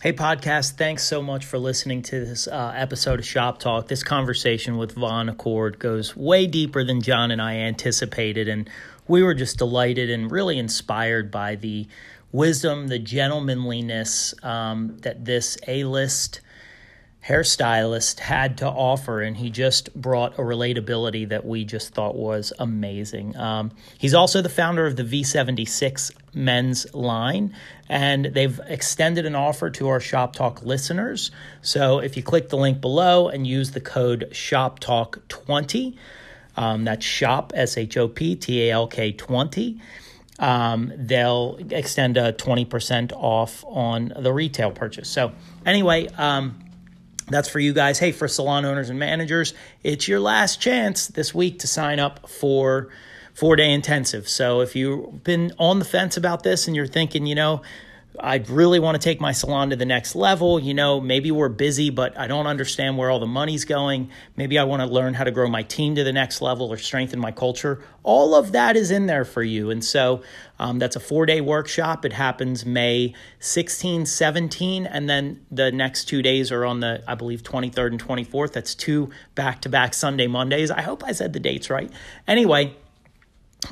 Hey, podcast, thanks so much for listening to this uh, episode of Shop Talk. This conversation with Vaughn Acord goes way deeper than John and I anticipated, and we were just delighted and really inspired by the wisdom, the gentlemanliness um, that this A list hairstylist had to offer, and he just brought a relatability that we just thought was amazing. Um, he's also the founder of the V76 men's line, and they've extended an offer to our Shop Talk listeners. So if you click the link below and use the code Shop Talk 20, um, that's shop, S H O P T A L K 20. Um, they'll extend a 20% off on the retail purchase. So, anyway, um, that's for you guys. Hey, for salon owners and managers, it's your last chance this week to sign up for four day intensive. So if you've been on the fence about this and you're thinking, you know, I really want to take my salon to the next level. You know, maybe we're busy, but I don't understand where all the money's going. Maybe I want to learn how to grow my team to the next level or strengthen my culture. All of that is in there for you. And so um, that's a four day workshop. It happens May 16, 17, and then the next two days are on the, I believe, 23rd and 24th. That's two back to back Sunday, Mondays. I hope I said the dates right. Anyway,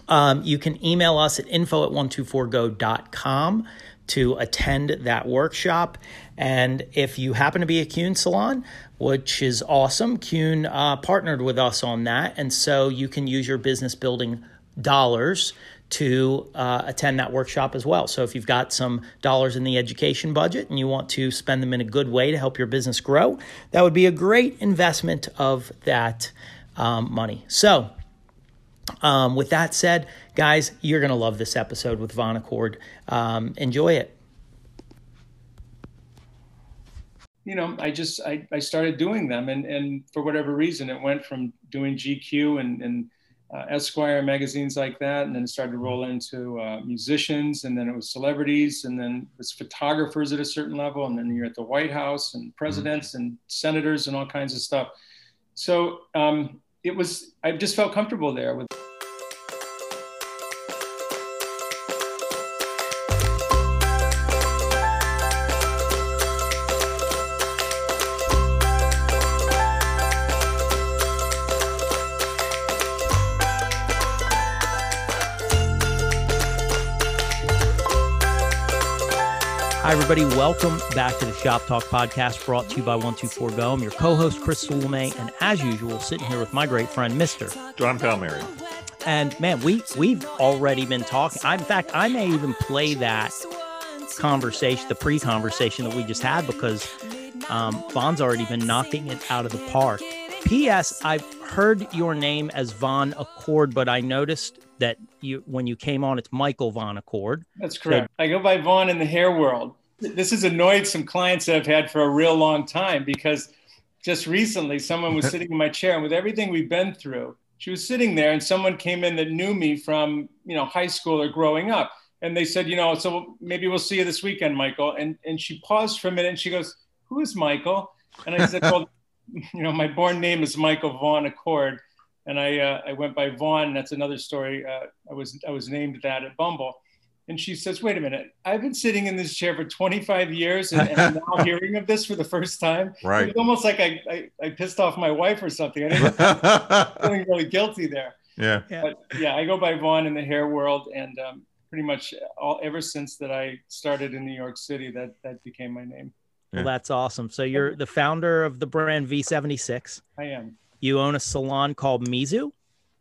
um, you can email us at info at 124go.com to attend that workshop. And if you happen to be a Kuhn salon, which is awesome, Kuhn uh, partnered with us on that. And so you can use your business building dollars to uh, attend that workshop as well. So if you've got some dollars in the education budget and you want to spend them in a good way to help your business grow, that would be a great investment of that um, money. So um, with that said, guys, you're going to love this episode with Vaughn Acord. Um, enjoy it. You know, I just I, I started doing them, and and for whatever reason, it went from doing GQ and and uh, Esquire magazines like that, and then it started to roll into uh, musicians, and then it was celebrities, and then it was photographers at a certain level, and then you're at the White House and presidents mm-hmm. and senators and all kinds of stuff. So um, it was I just felt comfortable there with. Everybody. Welcome back to the Shop Talk podcast brought to you by 124Go. I'm your co host, Chris Salome, and as usual, sitting here with my great friend, Mr. John Palmieri. And man, we, we've already been talking. I, in fact, I may even play that conversation, the pre conversation that we just had, because um, Vaughn's already been knocking it out of the park. P.S. I've heard your name as Vaughn Acord, but I noticed that you when you came on, it's Michael Vaughn Acord. That's correct. So, I go by Vaughn in the hair world. This has annoyed some clients that I've had for a real long time because just recently someone was sitting in my chair and with everything we've been through, she was sitting there and someone came in that knew me from you know high school or growing up. And they said, you know, so maybe we'll see you this weekend, Michael. And and she paused for a minute and she goes, Who is Michael? And I said, Well, you know, my born name is Michael Vaughn Acord and I uh, I went by Vaughn. That's another story. Uh, I was I was named that at Bumble. And she says, "Wait a minute! I've been sitting in this chair for 25 years, and, and I'm now hearing of this for the first time. Right? It's almost like I, I, I pissed off my wife or something. I didn't feeling really guilty there. Yeah. But yeah, I go by Vaughn in the hair world, and um, pretty much all ever since that I started in New York City, that that became my name. Well, that's awesome. So you're the founder of the brand V76. I am. You own a salon called Mizu?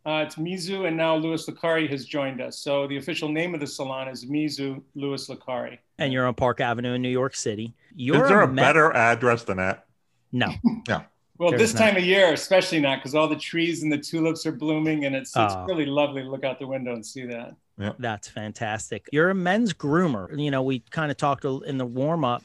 Uh, it's Mizu, and now Louis Licari has joined us. So the official name of the salon is Mizu Louis Licari. And you're on Park Avenue in New York City. You're is there a, a better address than that? No. yeah. Well, There's this not. time of year, especially not because all the trees and the tulips are blooming, and it's it's oh. really lovely to look out the window and see that. Yeah. That's fantastic. You're a men's groomer. You know, we kind of talked in the warm up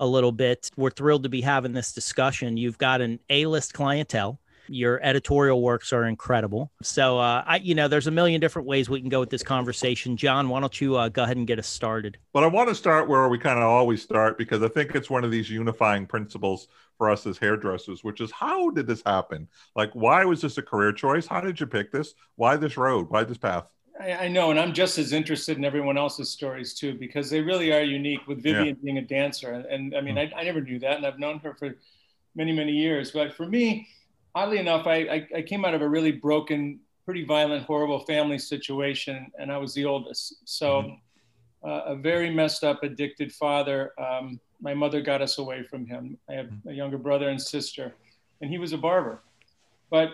a little bit. We're thrilled to be having this discussion. You've got an A list clientele your editorial works are incredible. So, uh, I, you know, there's a million different ways we can go with this conversation. John, why don't you uh, go ahead and get us started? Well, I want to start where we kind of always start because I think it's one of these unifying principles for us as hairdressers, which is how did this happen? Like, why was this a career choice? How did you pick this? Why this road? Why this path? I, I, know, and I'm just as interested in everyone else's stories too, because they really are unique. With Vivian yeah. being a dancer, and, and I mean, mm. I, I, never knew that, and I've known her for many, many years. But for me, oddly enough, I, I, I came out of a really broken, pretty violent, horrible family situation, and I was the oldest. So, mm uh, a very messed up, addicted father. Um, my mother got us away from him. I have mm. a younger brother and sister, and he was a barber. But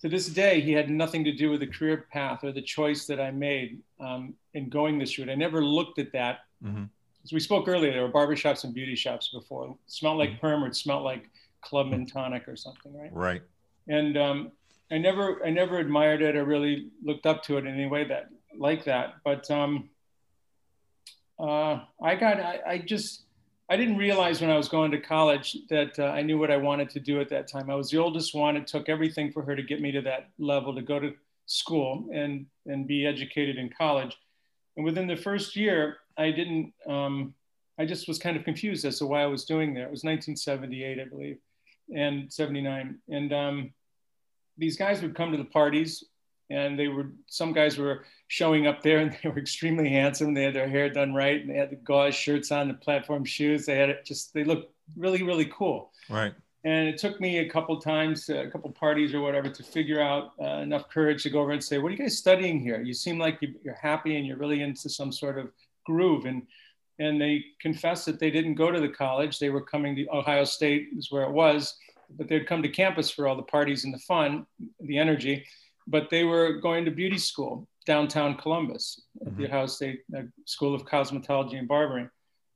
to this day, he had nothing to do with the career path or the choice that I made um, in going this route. I never looked at that. Mm-hmm. As we spoke earlier, there were barbershops and beauty shops before. It smelled like mm-hmm. perm or it smelled like Club mm-hmm. Tonic or something, right? Right. And um, I never, I never admired it or really looked up to it in any way that like that. But um, uh, I got, I, I just, I didn't realize when I was going to college that uh, I knew what I wanted to do at that time. I was the oldest one. It took everything for her to get me to that level to go to school and, and be educated in college. And within the first year, I didn't, um, I just was kind of confused as to why I was doing there. It was 1978, I believe, and 79. And um, these guys would come to the parties and they were some guys were showing up there and they were extremely handsome. They had their hair done right and they had the gauze shirts on the platform shoes. They had it just they looked really really cool. Right. And it took me a couple times a couple parties or whatever to figure out uh, enough courage to go over and say what are you guys studying here? You seem like you're happy and you're really into some sort of groove. And and they confessed that they didn't go to the college they were coming to ohio state is where it was but they'd come to campus for all the parties and the fun the energy but they were going to beauty school downtown Columbus at mm-hmm. the Ohio State uh, School of Cosmetology and Barbering.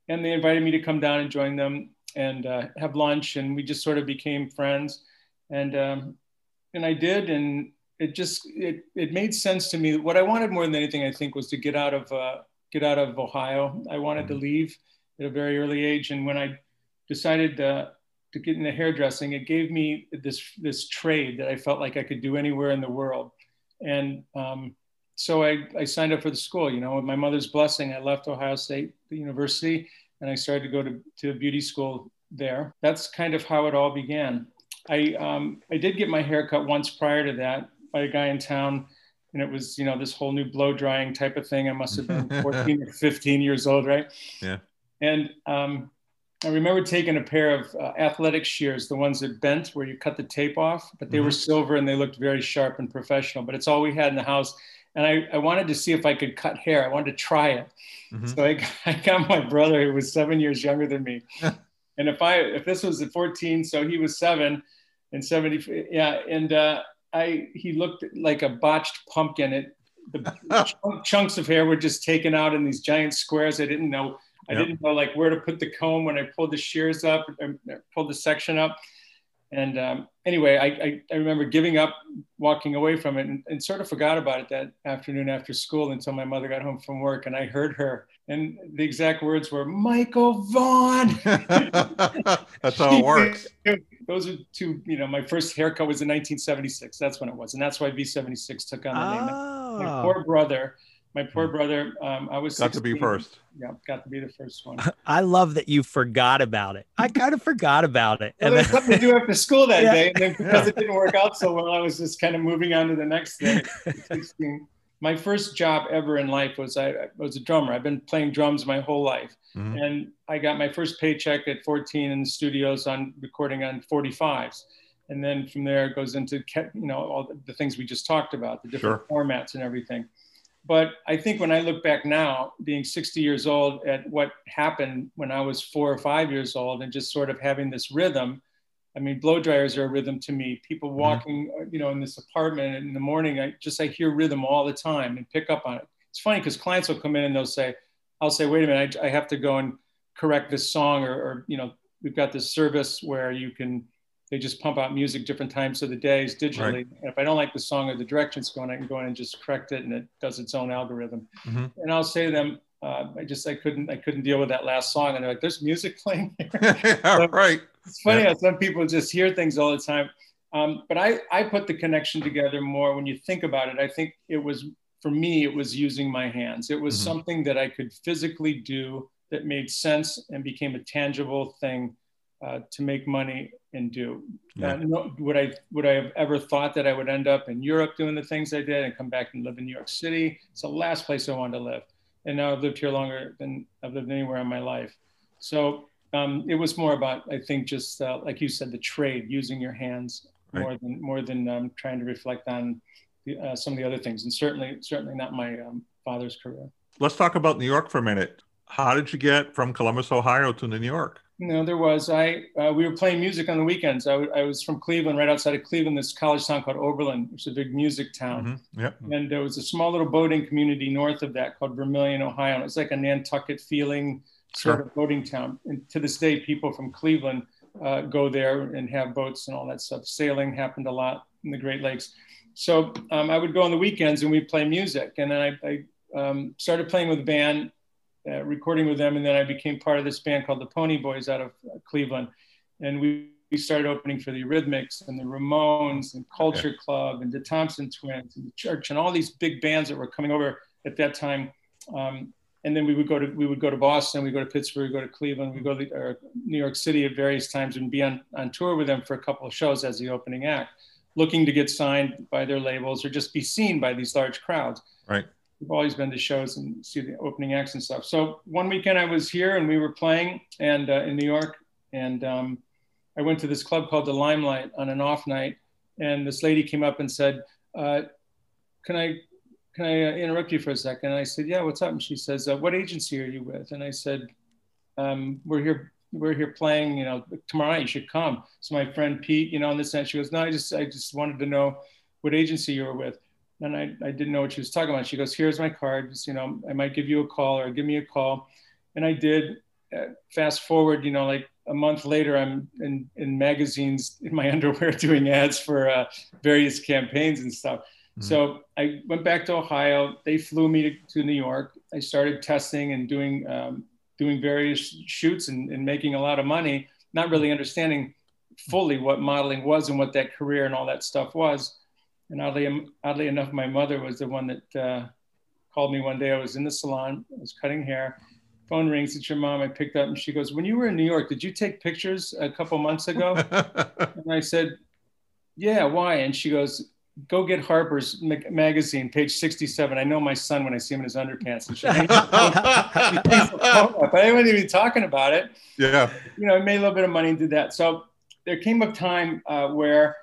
And they invited me to come down and join them and uh, have lunch. And we just sort of became friends. And, um, and I did. And it just, it, it made sense to me. What I wanted more than anything, I think, was to get out of, uh, get out of Ohio. I wanted mm-hmm. to leave at a very early age. And when I decided uh, to get into hairdressing, it gave me this this trade that I felt like I could do anywhere in the world. And um, so I, I signed up for the school. You know, with my mother's blessing, I left Ohio State University and I started to go to, to beauty school there. That's kind of how it all began. I um, I did get my hair cut once prior to that by a guy in town, and it was you know this whole new blow drying type of thing. I must have been 14 or 15 years old, right? Yeah. And um, I remember taking a pair of uh, athletic shears, the ones that bent where you cut the tape off, but they mm-hmm. were silver and they looked very sharp and professional. But it's all we had in the house. And I, I wanted to see if I could cut hair. I wanted to try it. Mm-hmm. So I, I got my brother, who was seven years younger than me. and if I if this was at 14, so he was seven and 70, yeah. And uh, I he looked like a botched pumpkin. It the chunks of hair were just taken out in these giant squares. I didn't know I yep. didn't know like where to put the comb when I pulled the shears up, pulled the section up. And um, anyway, I, I, I, remember giving up, walking away from it, and, and, sort of forgot about it that afternoon after school until my mother got home from work, and I heard her, and the exact words were "Michael Vaughn." that's how it works. Those are two. You know, my first haircut was in 1976. That's when it was, and that's why V76 took on the oh. name. My poor brother my poor hmm. brother. Um, I was got 16. to be first. Yeah, got to be the first one. I love that you forgot about it. I kind of forgot about it. Well, there's something to do after school that yeah. day, and then because yeah. it didn't work out so well, I was just kind of moving on to the next thing. 16. My first job ever in life was I, I, was a drummer. I've been playing drums my whole life, mm-hmm. and I got my first paycheck at 14 in the studios on recording on 45s and then from there it goes into you know all the things we just talked about the different sure. formats and everything but I think when I look back now, being 60 years old, at what happened when I was four or five years old, and just sort of having this rhythm. I mean, blow dryers are a rhythm to me. People mm-hmm. walking, mm-hmm. you know, in this apartment in the morning, I just I hear rhythm all the time and pick up on it. It's funny because clients will come in and they'll say, "I'll say, wait a minute, I, I have to go and correct this song, or, or you know, we've got this service where you can they just pump out music different times of the days digitally. Right. And if I don't like the song or the direction it's going, I can go in and just correct it, and it does its own algorithm. Mm-hmm. And I'll say to them, uh, I just I couldn't I couldn't deal with that last song, and they're like, "There's music playing." yeah, so right. It's funny yeah. how some people just hear things all the time. Um, but I I put the connection together more when you think about it. I think it was for me it was using my hands. It was mm-hmm. something that I could physically do that made sense and became a tangible thing uh, to make money and do. Yeah. Uh, no, would I would I have ever thought that I would end up in Europe doing the things I did and come back and live in New York City? It's the last place I wanted to live, and now I've lived here longer than I've lived anywhere in my life. So um, it was more about I think just uh, like you said, the trade, using your hands right. more than more than um, trying to reflect on the, uh, some of the other things, and certainly certainly not my um, father's career. Let's talk about New York for a minute. How did you get from Columbus, Ohio, to New York? No, there was. I uh, we were playing music on the weekends. I, I, was from Cleveland, right outside of Cleveland. This college town called Oberlin, which is a big music town. Mm-hmm. Yep. And there was a small little boating community north of that called Vermilion, Ohio. And it's like a Nantucket feeling sort sure. of boating town. And to this day, people from Cleveland uh, go there and have boats and all that stuff. Sailing happened a lot in the Great Lakes. So um, I would go on the weekends and we'd play music. And then I, I um, started playing with a band uh, recording with them, and then I became part of this band called the Pony Boys out of uh, Cleveland, and we, we started opening for the Eurythmics and the Ramones and Culture yeah. Club and the Thompson Twins and the Church and all these big bands that were coming over at that time. Um, and then we would go to we would go to Boston, we go to Pittsburgh, we go to Cleveland, we go to New York City at various times and be on, on tour with them for a couple of shows as the opening act, looking to get signed by their labels or just be seen by these large crowds. Right we've always been to shows and see the opening acts and stuff. So one weekend I was here and we were playing and uh, in New York, and um, I went to this club called the Limelight on an off night, and this lady came up and said, uh, "Can I?" Can I uh, interrupt you for a second? I said, "Yeah, what's up?" And she says, uh, "What agency are you with?" And I said, um, "We're here we're here playing, you know, tomorrow night you should come. So my friend Pete, you know, in this sense, she goes, no, I just, I just wanted to know what agency you were with and I, I didn't know what she was talking about. She goes, here's my card. Just, you know, I might give you a call or give me a call. And I did. Uh, fast forward, you know, like a month later, I'm in, in magazines in my underwear doing ads for uh, various campaigns and stuff. Mm-hmm. So I went back to Ohio. They flew me to, to New York. I started testing and doing um, doing various shoots and, and making a lot of money, not really understanding fully what modeling was and what that career and all that stuff was. And oddly, oddly enough, my mother was the one that uh, called me one day. I was in the salon, I was cutting hair. Phone rings. It's your mom. I picked up, and she goes, "When you were in New York, did you take pictures a couple months ago?" and I said, "Yeah. Why?" And she goes, "Go get Harper's magazine, page 67. I know my son when I see him in his underpants." And she, but I wasn't even talking about it. Yeah. You know, I made a little bit of money and did that. So there came a time uh, where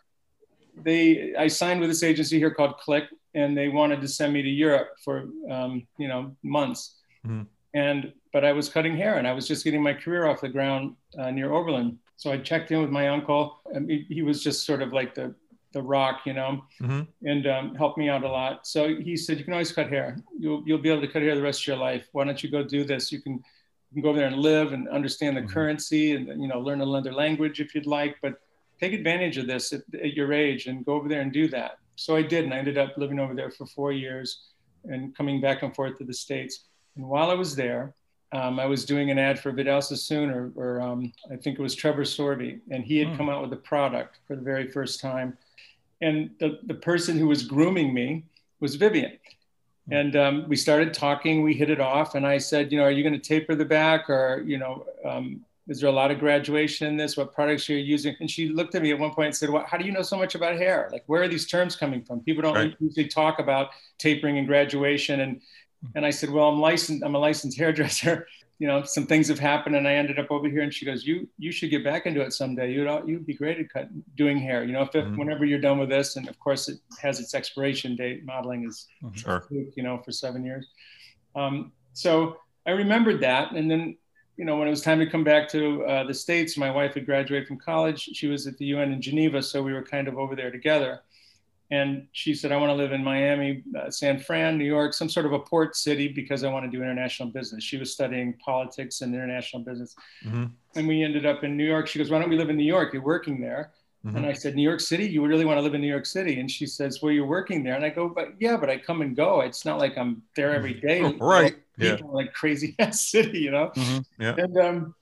they I signed with this agency here called Click, and they wanted to send me to Europe for um, you know months. Mm-hmm. And but I was cutting hair, and I was just getting my career off the ground uh, near Oberlin. So I checked in with my uncle. and he, he was just sort of like the the rock, you know, mm-hmm. and um, helped me out a lot. So he said, "You can always cut hair. You'll you'll be able to cut hair the rest of your life. Why don't you go do this? You can." You can go over there and live and understand the mm-hmm. currency and you know learn another language if you'd like but take advantage of this at, at, your age and go over there and do that. So I did, and I ended up living over there for four years and coming back and forth to the States. And while I was there, um, I was doing an ad for Vidal Sassoon, or, or um, I think it was Trevor Sorbie, and he had mm. come out with a product for the very first time. And the, the person who was grooming me was Vivian. Hmm. And um, we started talking, we hit it off, and I said, you know, are you going to taper the back or, you know, um, is there a lot of graduation in this? What products are you're using? And she looked at me at one point and said, well, how do you know so much about hair? Like, where are these terms coming from? People don't right. usually talk about tapering and graduation. And, and I said, well, I'm licensed, I'm a licensed hairdresser. You know, some things have happened and I ended up over here. And she goes, you, you should get back into it someday. You'd, you'd be great at cut, doing hair, you know, if, mm-hmm. whenever you're done with this, and of course it has its expiration date, modeling is, mm-hmm. sure. you know, for seven years. Um, so I remembered that. And then you know, when it was time to come back to uh, the States, my wife had graduated from college. She was at the UN in Geneva, so we were kind of over there together. And she said, I want to live in Miami, uh, San Fran, New York, some sort of a port city because I want to do international business. She was studying politics and international business. Mm-hmm. And we ended up in New York. She goes, Why don't we live in New York? You're working there. Mm-hmm. And I said, New York City? You really want to live in New York City? And she says, Well, you're working there. And I go, But yeah, but I come and go. It's not like I'm there every day. right. You know, yeah. Like crazy ass city, you know? Mm-hmm. Yeah. And um,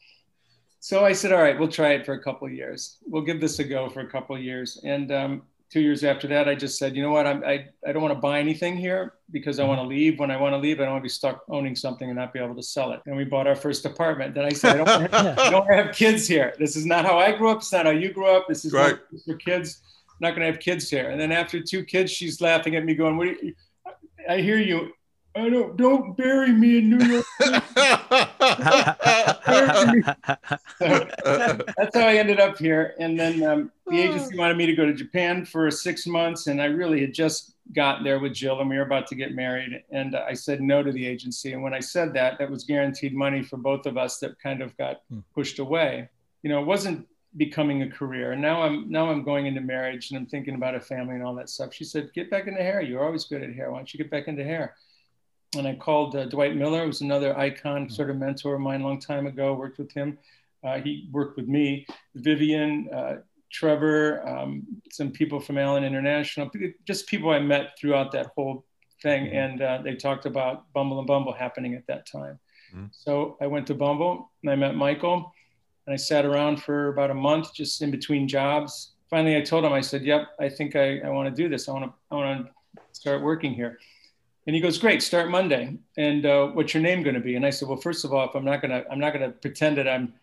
so I said, All right, we'll try it for a couple of years. We'll give this a go for a couple of years. And um, two years after that, I just said, you know what, I'm, I, I don't want to buy anything here because I want to mm-hmm. leave. When I want to leave, I don't want to be stuck owning something and not be able to sell it. And we bought our first apartment. Then I said, I don't, have, I don't have kids here. This is not how I grew up. It's not how you grew up. This is right. for kids. I'm not going to have kids here. And then after two kids, she's laughing at me, going, "What? You, I hear you. I don't don't bury me in New York. so, that's how I ended up here. And then um, the agency wanted me to go to Japan for six months, and I really had just gotten there with Jill, and we were about to get married. And I said no to the agency. And when I said that, that was guaranteed money for both of us that kind of got hmm. pushed away. You know, it wasn't becoming a career. And now I'm now I'm going into marriage and I'm thinking about a family and all that stuff. She said, "Get back into hair. You're always good at hair. Why don't you get back into hair?" And I called uh, Dwight Miller, who's another icon, mm-hmm. sort of mentor of mine, a long time ago. Worked with him. Uh, he worked with me, Vivian, uh, Trevor, um, some people from Allen International, just people I met throughout that whole thing. Mm-hmm. And uh, they talked about Bumble and Bumble happening at that time. Mm-hmm. So I went to Bumble and I met Michael and I sat around for about a month, just in between jobs. Finally, I told him, I said, "Yep, I think I, I want to do this. I want to, I want to start working here." And he goes, "Great, start Monday. And uh, what's your name going to be?" And I said, "Well, first of all, if I'm not gonna, I'm not gonna pretend that I'm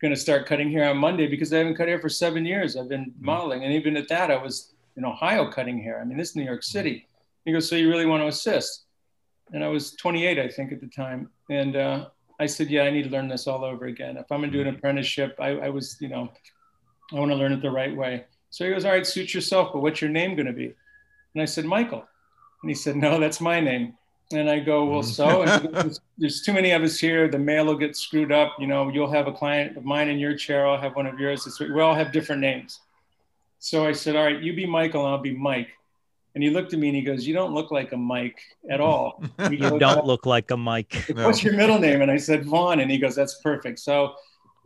going to start cutting hair on Monday because I haven't cut hair for seven years. I've been mm-hmm. modeling, and even at that, I was in Ohio cutting hair. I mean, this is New York mm-hmm. City." He goes, "So you really want to assist?" And I was 28, I think, at the time, and uh, I said, yeah, I need to learn this all over again. If I'm gonna do an mm-hmm. apprenticeship, I, I was, you know, I want to learn it the right way. So he goes, all right, suit yourself, but what's your name gonna be? And I said, Michael. And he said, no, that's my name. And I go, well, so goes, there's too many of us here. The mail will get screwed up. You know, you'll have a client of mine in your chair. I'll have one of yours. We all have different names. So I said, all right, you be Michael, and I'll be Mike. And he looked at me and he goes, "You don't look like a Mike at all. you don't look like a Mike. What's your middle name?" And I said Vaughn, and he goes, "That's perfect." So,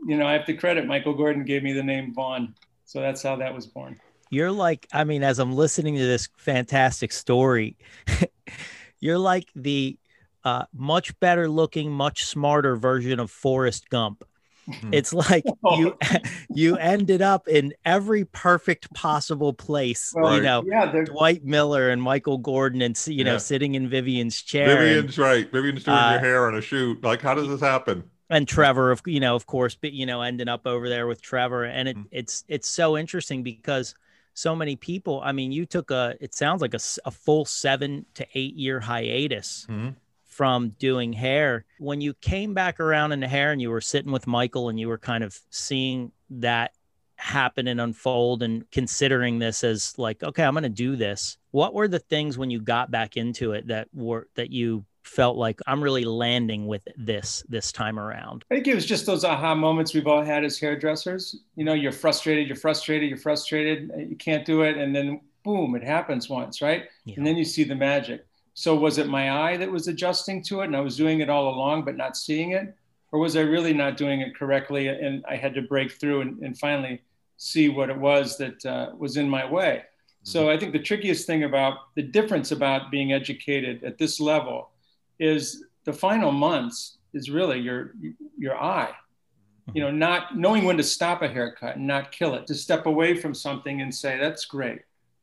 you know, I have to credit Michael Gordon gave me the name Vaughn, so that's how that was born. You're like, I mean, as I'm listening to this fantastic story, you're like the uh, much better looking, much smarter version of Forrest Gump. Mm-hmm. It's like you you ended up in every perfect possible place. Well, you know, yeah, Dwight Miller and Michael Gordon, and you know, sitting in Vivian's chair. Vivian's and, right. Vivian's doing uh, your hair on a shoot. Like, how does this happen? And Trevor, of you know, of course, but you know, ending up over there with Trevor, and it, mm-hmm. it's it's so interesting because so many people. I mean, you took a. It sounds like a, a full seven to eight year hiatus. Mm-hmm from doing hair. When you came back around in the hair and you were sitting with Michael and you were kind of seeing that happen and unfold and considering this as like, okay, I'm going to do this. What were the things when you got back into it that were that you felt like I'm really landing with this this time around? I think it was just those aha moments we've all had as hairdressers. You know, you're frustrated, you're frustrated, you're frustrated, you can't do it, and then boom, it happens once, right? Yeah. And then you see the magic. So was it my eye that was adjusting to it and I was doing it all along but not seeing it? Or was I really not doing it correctly and I had to break through and, and finally see what it was that uh, was in my way? So mm-hmm. I think the trickiest thing about the difference about being educated at this level is the final months is really your your eye. You know, not knowing when to stop a haircut and not kill it, to step away from something and say, that's great.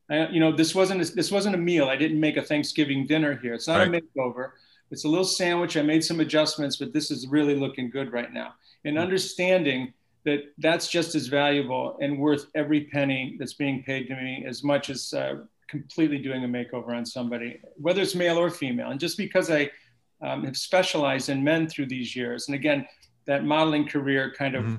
I, you know, this wasn't a, this wasn't a meal. I didn't make a Thanksgiving dinner here. It's not right. a makeover. It's a little sandwich. I made some adjustments, but this is really looking good right now. And understanding that that's just as valuable and worth every penny that's being paid to me as much as uh, completely doing a makeover on somebody, whether it's male or female. And just because I um, have specialized in men through these years, and again, that modeling career kind of mm-hmm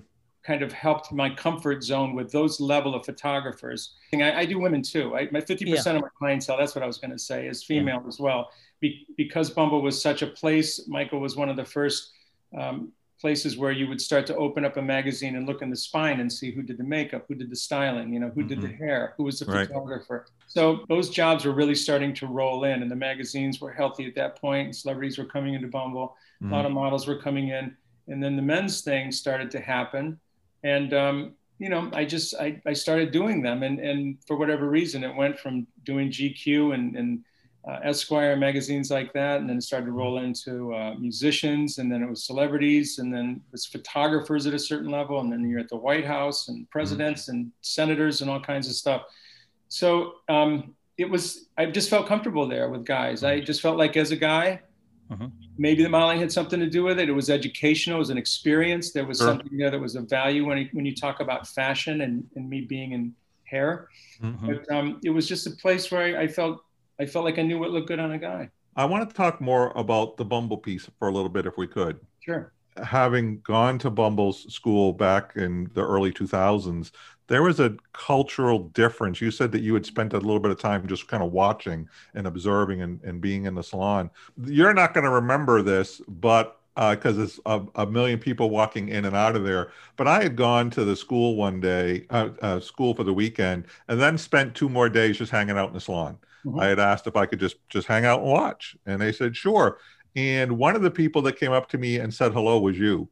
kind of helped my comfort zone with those level of photographers. I, I do women too. I, my 50% yeah. of my clientele, that's what I was going to say, is female yeah. as well. Be, because Bumble was such a place, Michael was one of the first um, places where you would start to open up a magazine and look in the spine and see who did the makeup, who did the styling, you know, who mm-hmm. did the mm-hmm. hair, who was the right. photographer. So those jobs were really starting to roll in, and the magazines were healthy at that point. And celebrities were coming into Bumble, mm-hmm. a lot of mm-hmm. models were coming in, and then the men's thing started to happen and um, you know i just I, I started doing them and, and for whatever reason it went from doing gq and, and uh, esquire magazines like that and then it started to roll into uh, musicians and then it was celebrities and then it was photographers at a certain level and then you're at the white house and presidents mm-hmm. and senators and all kinds of stuff so um, it was. I just felt comfortable there with guys. I just felt like as a guy, uh-huh. maybe the modeling had something to do with it. It was educational. It was an experience. There was sure. something there that was a value when when you talk about fashion and, and me being in hair. Mm-hmm. But um, it was just a place where I, I felt I felt like I knew what looked good on a guy. I want to talk more about the Bumble piece for a little bit, if we could. Sure. Having gone to Bumble's school back in the early 2000s, there was a cultural difference. You said that you had spent a little bit of time just kind of watching and observing and, and being in the salon. You're not going to remember this, but because uh, it's a, a, million people walking in and out of there. But I had gone to the school one day, uh, uh, school for the weekend, and then spent two more days just hanging out in the salon. Mm-hmm. I had asked if I could just just hang out and watch, and they said sure. And one of the people that came up to me and said hello was you,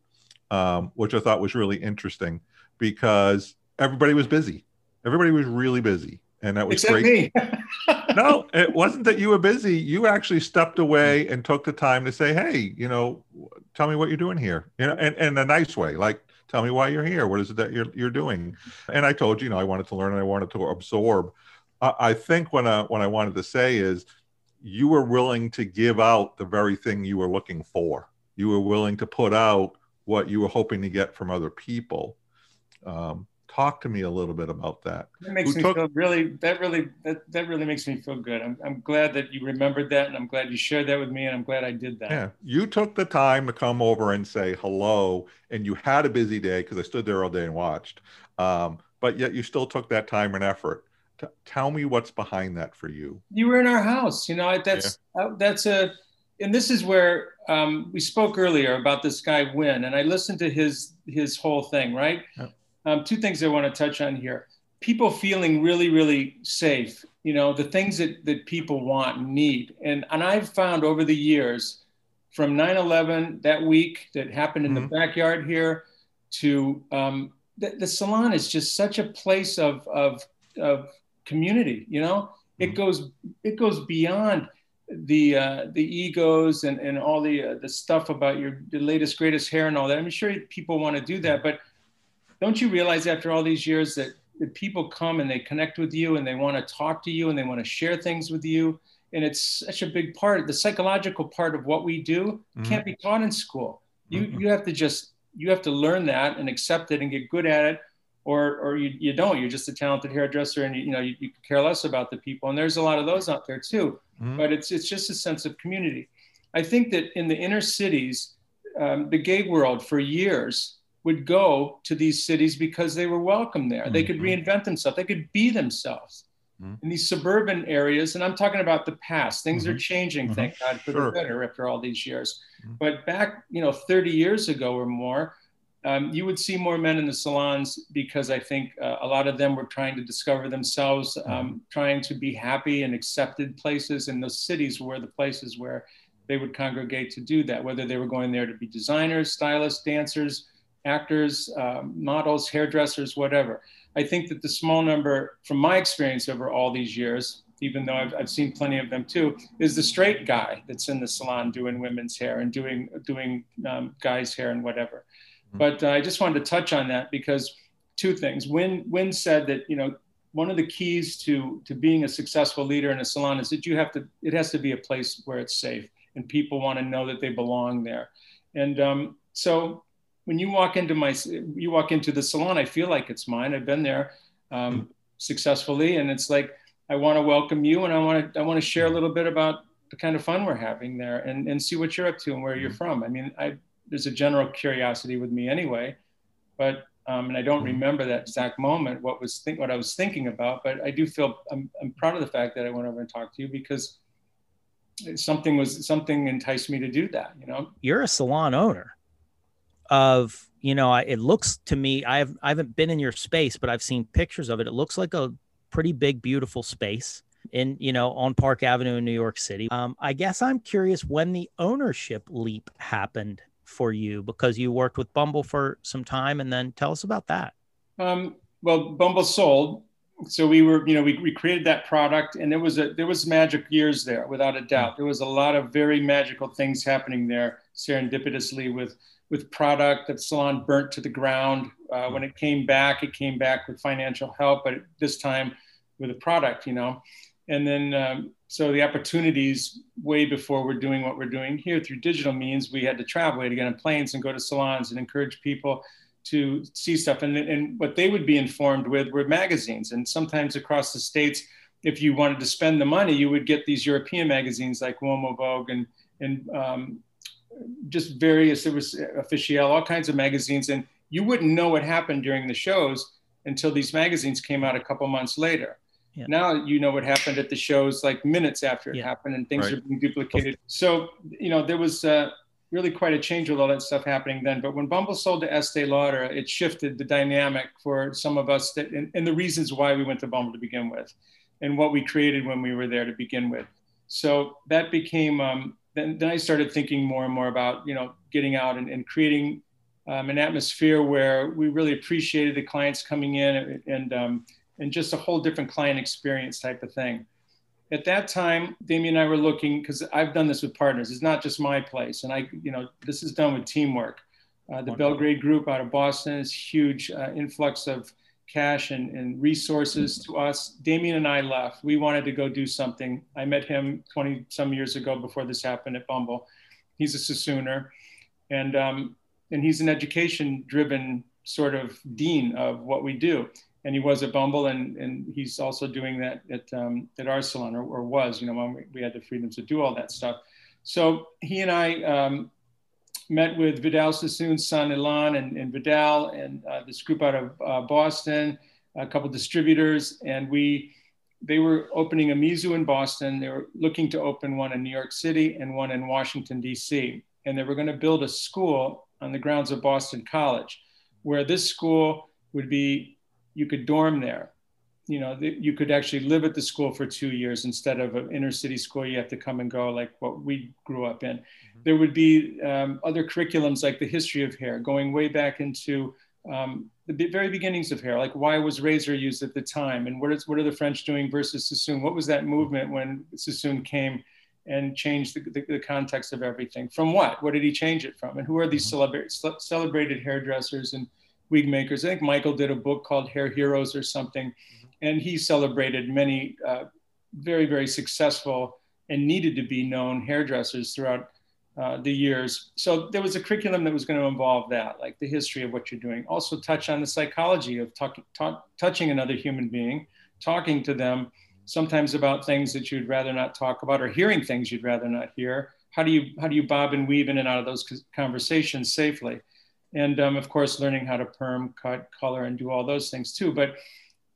um, which I thought was really interesting because everybody was busy. Everybody was really busy, and that was Except great. no, it wasn't that you were busy. You actually stepped away and took the time to say, "Hey, you know, tell me what you're doing here," you know, and, in a nice way, like tell me why you're here. What is it that you're you're doing? And I told you, you know, I wanted to learn and I wanted to absorb. I think what I, what I wanted to say is you were willing to give out the very thing you were looking for. You were willing to put out what you were hoping to get from other people. Um, talk to me a little bit about that. That makes Who me took... feel really. That really that, that really makes me feel good. I'm I'm glad that you remembered that, and I'm glad you shared that with me, and I'm glad I did that. Yeah, you took the time to come over and say hello, and you had a busy day because I stood there all day and watched. Um, but yet you still took that time and effort T- tell me what's behind that for you. You were in our house. You know, that's yeah. uh, that's a, and this is where um, we spoke earlier about this guy Win, and I listened to his his whole thing. Right. Yeah. Um, two things I want to touch on here. People feeling really, really safe. You know, the things that that people want and need, and and I've found over the years, from 9/11 that week that happened in mm-hmm. the backyard here, to um, the, the salon is just such a place of of of community you know it mm-hmm. goes it goes beyond the uh, the egos and, and all the uh, the stuff about your the latest greatest hair and all that i'm sure people want to do that but don't you realize after all these years that, that people come and they connect with you and they want to talk to you and they want to share things with you and it's such a big part the psychological part of what we do mm-hmm. can't be taught in school you mm-hmm. you have to just you have to learn that and accept it and get good at it or or you, you don't you're just a talented hairdresser and you, you know you, you, care less about the people and there's a lot of those out there too mm-hmm. but it's it's just a sense of community i think that in the inner cities um, the gay world for years would go to these cities because they were welcome there mm-hmm. they could mm-hmm. reinvent themselves they could be themselves mm-hmm. in these suburban areas and i'm talking about the past things are mm-hmm. changing thank god for sure. the better after all these years but back you know 30 years ago or more um, you would see more men in the salons because I think uh, a lot of them were trying to discover themselves, um, mm-hmm. trying to be happy and accepted places, and those cities were the places where they would congregate to do that, whether they were going there to be designers, stylists, dancers, actors, um, models, hairdressers, whatever. I think that the small number, from my experience over all these years, even though I've, I've seen plenty of them too, is the straight guy that's in the salon doing women's hair and doing doing um, guys' hair and whatever. Mm-hmm. But uh, I just wanted to touch on that because two things. Win Win said that you know one of the keys to to being a successful leader in a salon is that you have to it has to be a place where it's safe and people want to know that they belong there. And um, so when you walk into my you walk into the salon, I feel like it's mine. I've been there um, mm-hmm. successfully, and it's like I want to welcome you, and I want to I want to share a mm-hmm. little bit about the kind of fun we're having there, and and see what you're up to and where you're from. I mean, I there's a general curiosity with me anyway, but um, and I don't mm-hmm. remember that exact moment what was think what I was thinking about, but I do feel I'm, I'm proud of the fact that I went over and talked to you because something was something enticed me to do that. You know, you're a salon owner of you know I, it looks to me I've I haven't been in your space, but I've seen pictures of it. It looks like a pretty big, beautiful space in you know on Park Avenue in New York City. Um, I guess I'm curious when the ownership leap happened for you because you worked with Bumble for some time, and then tell us about that. Um, well, Bumble sold, so we were, you know, we, we created that product, and there was a there was magic years there, without a doubt. There was a lot of very magical things happening there, serendipitously with with product that salon burnt to the ground. Uh, when it came back, it came back with financial help, but this time with a product, you know. And then, um, so the opportunities way before we're doing what we're doing here through digital means, we had to travel, we had to get on planes and go to salons and encourage people to see stuff. And, and what they would be informed with were magazines. And sometimes across the states, if you wanted to spend the money, you would get these European magazines like Uomo Vogue and, and um, just various, there was official all kinds of magazines. And you wouldn't know what happened during the shows until these magazines came out a couple months later. Yeah. Now you know what happened at the shows like minutes after it yeah. happened and things right. are being duplicated. So, you know, there was uh, really quite a change with all that stuff happening then. But when Bumble sold to Estee Lauder, it shifted the dynamic for some of us that, and, and the reasons why we went to Bumble to begin with and what we created when we were there to begin with. So that became, um, then, then I started thinking more and more about, you know, getting out and, and creating um, an atmosphere where we really appreciated the clients coming in and, and, um, and just a whole different client experience type of thing. At that time, Damien and I were looking, because I've done this with partners, it's not just my place. And I, you know, this is done with teamwork. Uh, the Belgrade group out of Boston is huge uh, influx of cash and, and resources to us. Damien and I left. We wanted to go do something. I met him 20 some years ago before this happened at Bumble. He's a Sassooner. And, um, and he's an education driven sort of dean of what we do. And he was at Bumble, and, and he's also doing that at, um, at our salon, or, or was, you know, when we, we had the freedom to do all that stuff. So he and I um, met with Vidal Sassoon's son, Elan, and, and Vidal, and uh, this group out of uh, Boston, a couple distributors, and we they were opening a Mizu in Boston. They were looking to open one in New York City and one in Washington, D.C. And they were going to build a school on the grounds of Boston College, where this school would be, you could dorm there you know, you could actually live at the school for two years instead of an inner city school. You have to come and go like what we grew up in. Mm-hmm. There would be um, other curriculums like the history of hair, going way back into um, the very beginnings of hair, like why was razor used at the time, and what is what are the French doing versus Sassoon? What was that movement when Sassoon came and changed the, the, the context of everything? From what? What did he change it from? And who are these mm-hmm. celebrated hairdressers and wig makers? I think Michael did a book called Hair Heroes or something. Mm-hmm and he celebrated many uh, very, very successful and needed to be known hairdressers throughout uh, the years. So there was a curriculum that was going to involve that, like the history of what you're doing. Also touch on the psychology of talk, talk, touching another human being, talking to them, sometimes about things that you'd rather not talk about, or hearing things you'd rather not hear. How do you how do you bob and weave in and out of those conversations safely? And um, of course, learning how to perm, cut, color, and do all those things too. But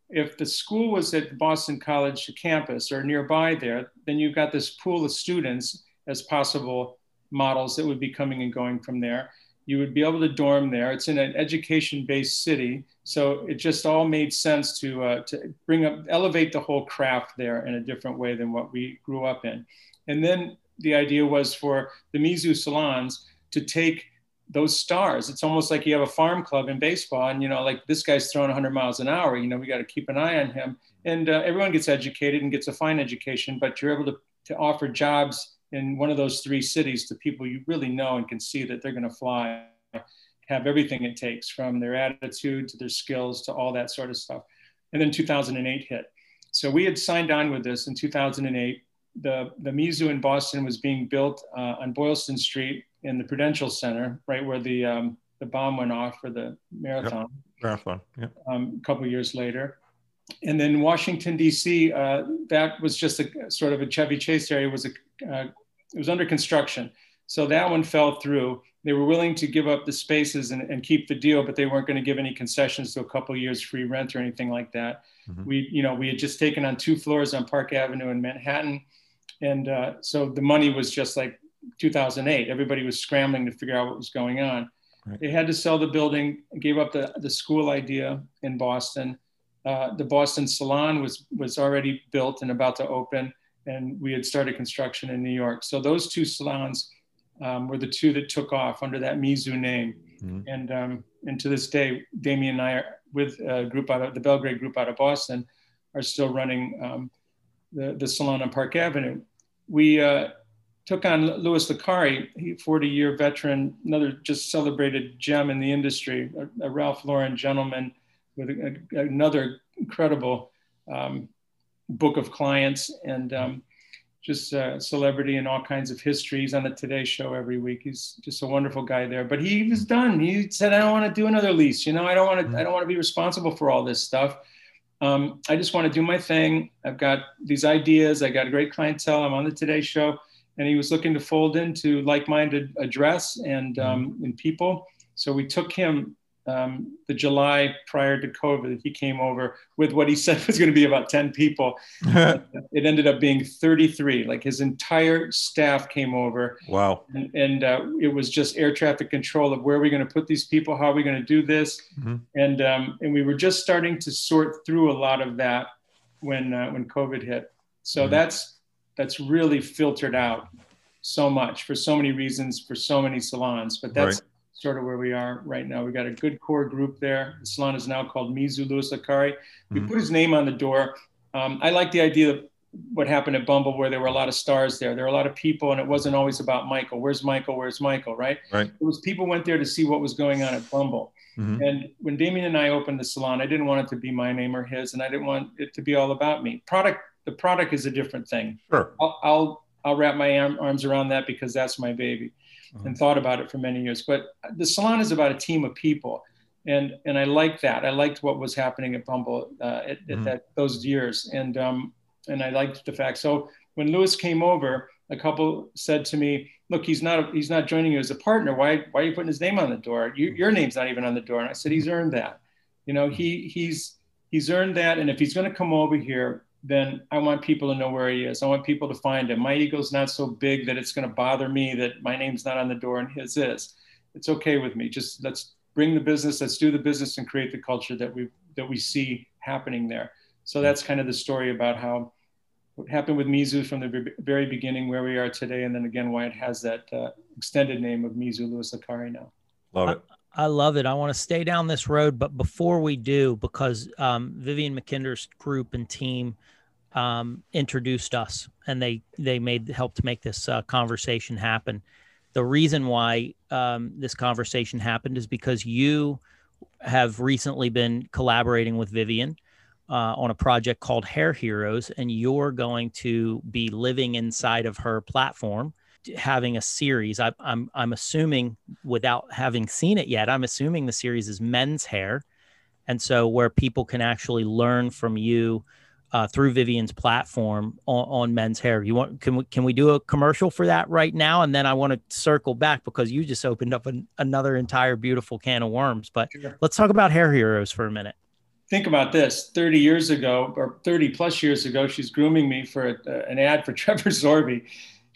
if the school was at Boston College campus or nearby there, then you've got this pool of students as possible models that would be coming and going from there. You would be able to dorm there. It's in an education-based city, so it just all made sense to uh, to bring up, elevate the whole craft there in a different way than what we grew up in. And then the idea was for the Mizu salons to take those stars. It's almost like you have a farm club in baseball, and you know, like this guy's throwing 100 miles an hour. You know, we got to keep an eye on him. And uh, everyone gets educated and gets a fine education, but you're able to, to offer jobs in one of those three cities to people you really know and can see that they're going to fly, have everything it takes from their attitude to their skills to all that sort of stuff. And then 2008 hit. So we had signed on with this in 2008. The, the Mizu in Boston was being built uh, on Boylston Street in the Prudential Center, right where the um, the bomb went off for the marathon. Yep. Marathon. Yeah. Um, a couple years later, and then Washington D.C. Uh, that was just a sort of a Chevy Chase area was a uh, it was under construction, so that one fell through. They were willing to give up the spaces and, and keep the deal, but they weren't going to give any concessions to a couple years free rent or anything like that. Mm-hmm. We, you know, we had just taken on two floors on Park Avenue in Manhattan, and uh, so the money was just like 2008. Everybody was scrambling to figure out what was going on. Right. They had to sell the building, gave up the, the school idea in Boston. Uh, the Boston Salon was, was already built and about to open, and we had started construction in New York. So those two salons um, were the two that took off under that Mizu name. Mm-hmm. And, um, and to this day, Damien and I are with a group out of the Belgrade group out of Boston are still running um, the, the salon on Park Avenue. We, uh, took on Louis Licari, 40 year veteran, another just celebrated gem in the industry, a, a Ralph Lauren gentleman with a, a, another incredible um, book of clients and um, just a celebrity and all kinds of histories on the Today Show every week. He's just a wonderful guy there. But he was done. He said, "I don't want to do another lease. You know, I don't want to. Mm-hmm. I don't want to be responsible for all this stuff. Um, I just want to do my thing. I've got these ideas. I got a great clientele. I'm on the Today Show." And he was looking to fold into like-minded address and mm-hmm. um, and people. So we took him um, the July prior to COVID, he came over with what he said was going to be about 10 people. it ended up being 33. Like his entire staff came over. Wow. And, and uh, it was just air traffic control of where are we going to put these people? How are we going to do this? Mm-hmm. And, um, and we were just starting to sort through a lot of that when, uh, when COVID hit. So mm-hmm. that's, that's really filtered out so much for so many reasons, for so many salons, but that's, right sort of where we are right now. We got a good core group there. The salon is now called Mizu Louis Licari. We mm-hmm. put his name on the door. Um, I like the idea of what happened at Bumble, where there were a lot of stars there. There were a lot of people, and it wasn't always about Michael. Where's Michael? Where's Michael? Right? Right. It was people went there to see what was going on at Bumble. Mm-hmm. And when Damien and I opened the salon, I didn't want it to be my name or his, and I didn't want it to be all about me. Product, the product is a different thing. Sure. I'll I'll, I'll wrap my arm, arms around that because that's my baby mm-hmm. and thought about it for many years. But the salon is about a team of people. And, and I liked that. I liked what was happening at Bumble uh, at, mm-hmm. at that, those years. And, um, and I liked the fact. So when Louis came over, a couple said to me, look, he's not, he's not joining you as a partner. Why, why are you putting his name on the door? You, your name's not even on the door. And I said, he's earned that. You know, he, he's, he's earned that. And if he's going to come over here, then I want people to know where he is. I want people to find him. My ego's not so big that it's going to bother me that my name's not on the door and his is. It's okay with me. Just let's bring the business, let's do the business and create the culture that we that we see happening there. So that's kind of the story about how what happened with Mizu from the very beginning, where we are today, and then again why it has that uh, extended name of Mizu Louis Licari now. Love it. I love it. I want to stay down this road, but before we do, because um, Vivienne Mackinder's group and team um, introduced us, and they they made helped make this uh, conversation happen. The reason why um, this conversation happened is because you have recently been collaborating with Vivienne uh, on a project called Hair Heroes, and you're going to be living inside of her platform having a series. I, I'm I'm assuming without having seen it yet, I'm assuming the series is men's hair, and so where people can actually learn from you uh, through Vivienne's platform on, on, men's hair. You want can we can we do a commercial for that right now, and then I want to circle back because you just opened up an, another entire beautiful can of worms. But sure. let's talk about hair heroes for a minute. Think about this: thirty years ago, or thirty plus years ago, she's grooming me for a, an ad for Trevor Sorbie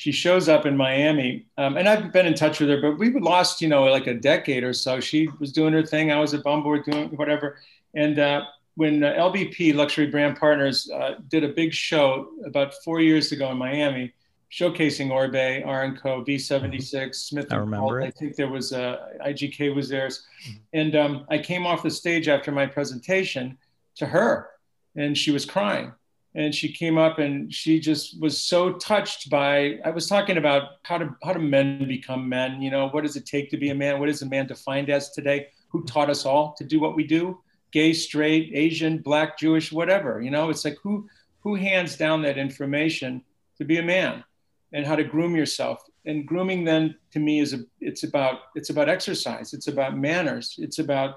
she shows up in Miami, um, and I've been in touch with her, but we lost, you know, like a decade or so. She was doing her thing. I was at Bumble doing whatever. And uh, when uh, LBP Luxury Brand Partners uh, did a big show about four years ago in Miami, showcasing Oribe, R&Co, V76, Smith I remember It. I think there was uh, IGK was there, mm-hmm. and um, I came off the stage after my presentation to her, and she was crying and she came up and she just was so touched by i was talking about how do how do men become men? You know what does it take to be a man? What is a man defined as today? Who taught us all to do what we do? Gay straight asian black jewish whatever you know? It's like who who hands down that information to be a man and how to groom yourself? And grooming then to me is a it's about it's about exercise. It's about manners. It's about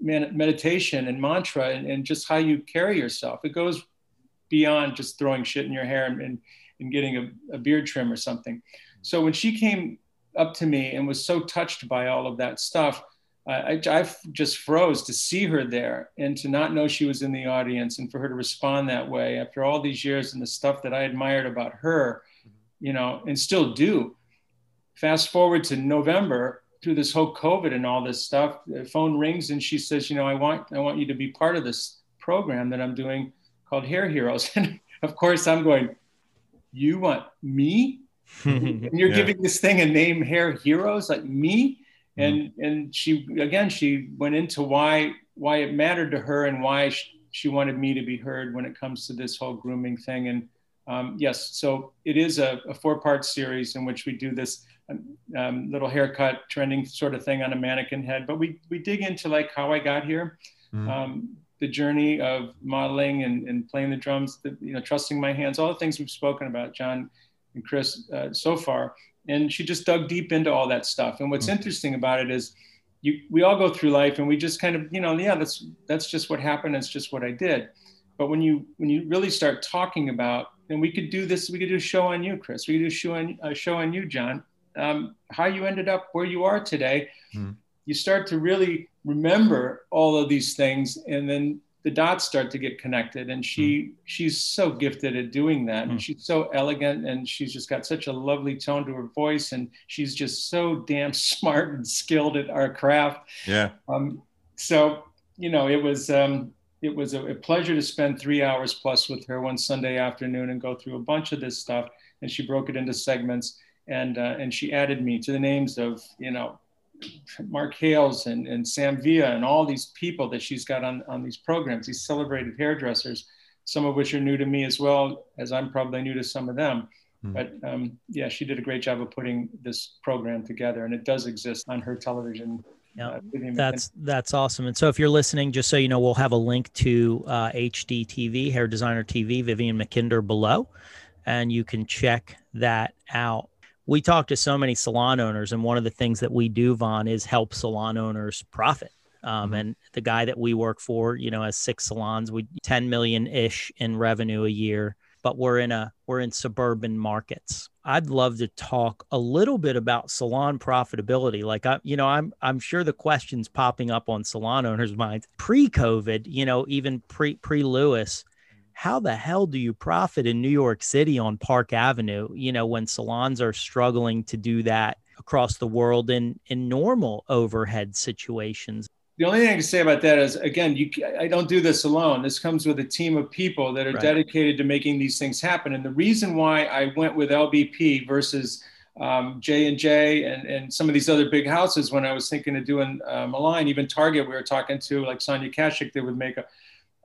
meditation and mantra and, and just how you carry yourself. It goes beyond just throwing shit in your hair and, and, and getting a, a beard trim or something. So when she came up to me and was so touched by all of that stuff, I, I, just froze to see her there and to not know she was in the audience and for her to respond that way after all these years and the stuff that I admired about her, you know, and still do. Fast forward to November through this whole COVID and all this stuff, the phone rings and she says, you know, I want, I want you to be part of this program that I'm doing called Hair Heroes. And of course, I'm going, You want me? and you're yeah. giving this thing a name, Hair Heroes, like me? Mm-hmm. And mm. and she again she went into why why it mattered to her and why she, she wanted me to be heard when it comes to this whole grooming thing. And um, yes, so it is a, a four part series in which we do this um, um, little haircut trending sort of thing on a mannequin head. But we we dig into like how I got here, mm. The journey of modeling and, and playing the drums, the, you know, trusting my hands, all the things we've spoken about, John and Chris, uh, so far. And she just dug deep into all that stuff. And what's mm-hmm. interesting about it is, you, we all go through life and we just kind of, you know, yeah, that's that's just what happened. It's just what I did. But when you when you really start talking about, and we could do this, we could do a show on you, Chris. We could do a show on a show on you, John. Um, how you ended up where you are today. Mm. You start to really remember all of these things, and then the dots start to get connected and she mm. she's so gifted at doing that mm. and she's so elegant and she's just got such a lovely tone to her voice and she's just so damn smart and skilled at our craft yeah um, so you know it was um, it was a, a, pleasure to spend three hours plus with her one sunday afternoon and go through a bunch of this stuff and she broke it into segments and uh, and she added me to the names of you know Mark Hayes and, and Sam Villa and all these people that she's got on, on these programs, these celebrated hairdressers, some of which are new to me as well as I'm probably new to some of them. Mm. But um, yeah, she did a great job of putting this program together, and it does exist on her television. Yeah, uh, that's that's awesome. And so, if you're listening, just so you know, we'll have a link to uh, HDTV, Hair Designer TV, Vivienne Mackinder below, and you can check that out we talk to so many salon owners, and one of the things that we do, Vaughn, is help salon owners profit. Um, mm-hmm. And the guy that we work for, you know, has six salons, we 10 million ish in revenue a year, but we're in a we're in suburban markets. I'd love to talk a little bit about salon profitability. Like I, you know, I'm I'm sure the questions popping up on salon owners' minds pre-COVID, you know, even pre pre Louis how the hell do you profit in New York City on Park Avenue, you know, when salons are struggling to do that across the world in, in normal overhead situations? The only thing I can say about that is, again, you, I don't do this alone. This comes with a team of people that are right. dedicated to making these things happen. And the reason why I went with LBP versus um, J and J and some of these other big houses when I was thinking of doing uh, Malign, even Target, we were talking to like Sonia Kashuk, they would make a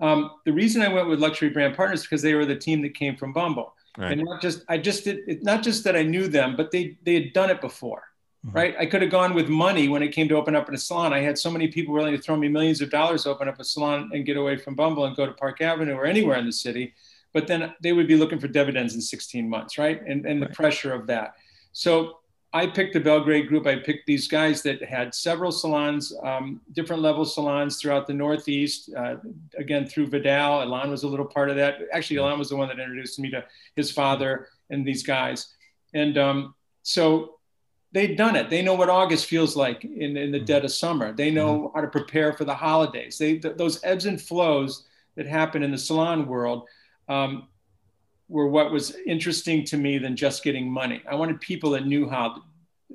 um, the reason I went with Luxury Brand Partners because they were the team that came from Bumble, right. and not just I just did it, not just that I knew them, but they they had done it before, mm-hmm. right? I could have gone with money when it came to open up in a salon. I had so many people willing to throw me millions of dollars to open up a salon and get away from Bumble and go to Park Avenue or anywhere in the city, but then they would be looking for dividends in 16 months, right? And and right. the pressure of that. So I picked the Belgrade group. I picked these guys that had several salons, um, different level salons throughout the Northeast. Uh, again, through Vidal, Elan was a little part of that. Actually, Elan was the one that introduced me to his father and these guys. And um, so they've done it. They know what August feels like in, in the dead of summer. They know mm-hmm. how to prepare for the holidays. They th- those ebbs and flows that happen in the salon world. Um, were what was interesting to me than just getting money. I wanted people that knew how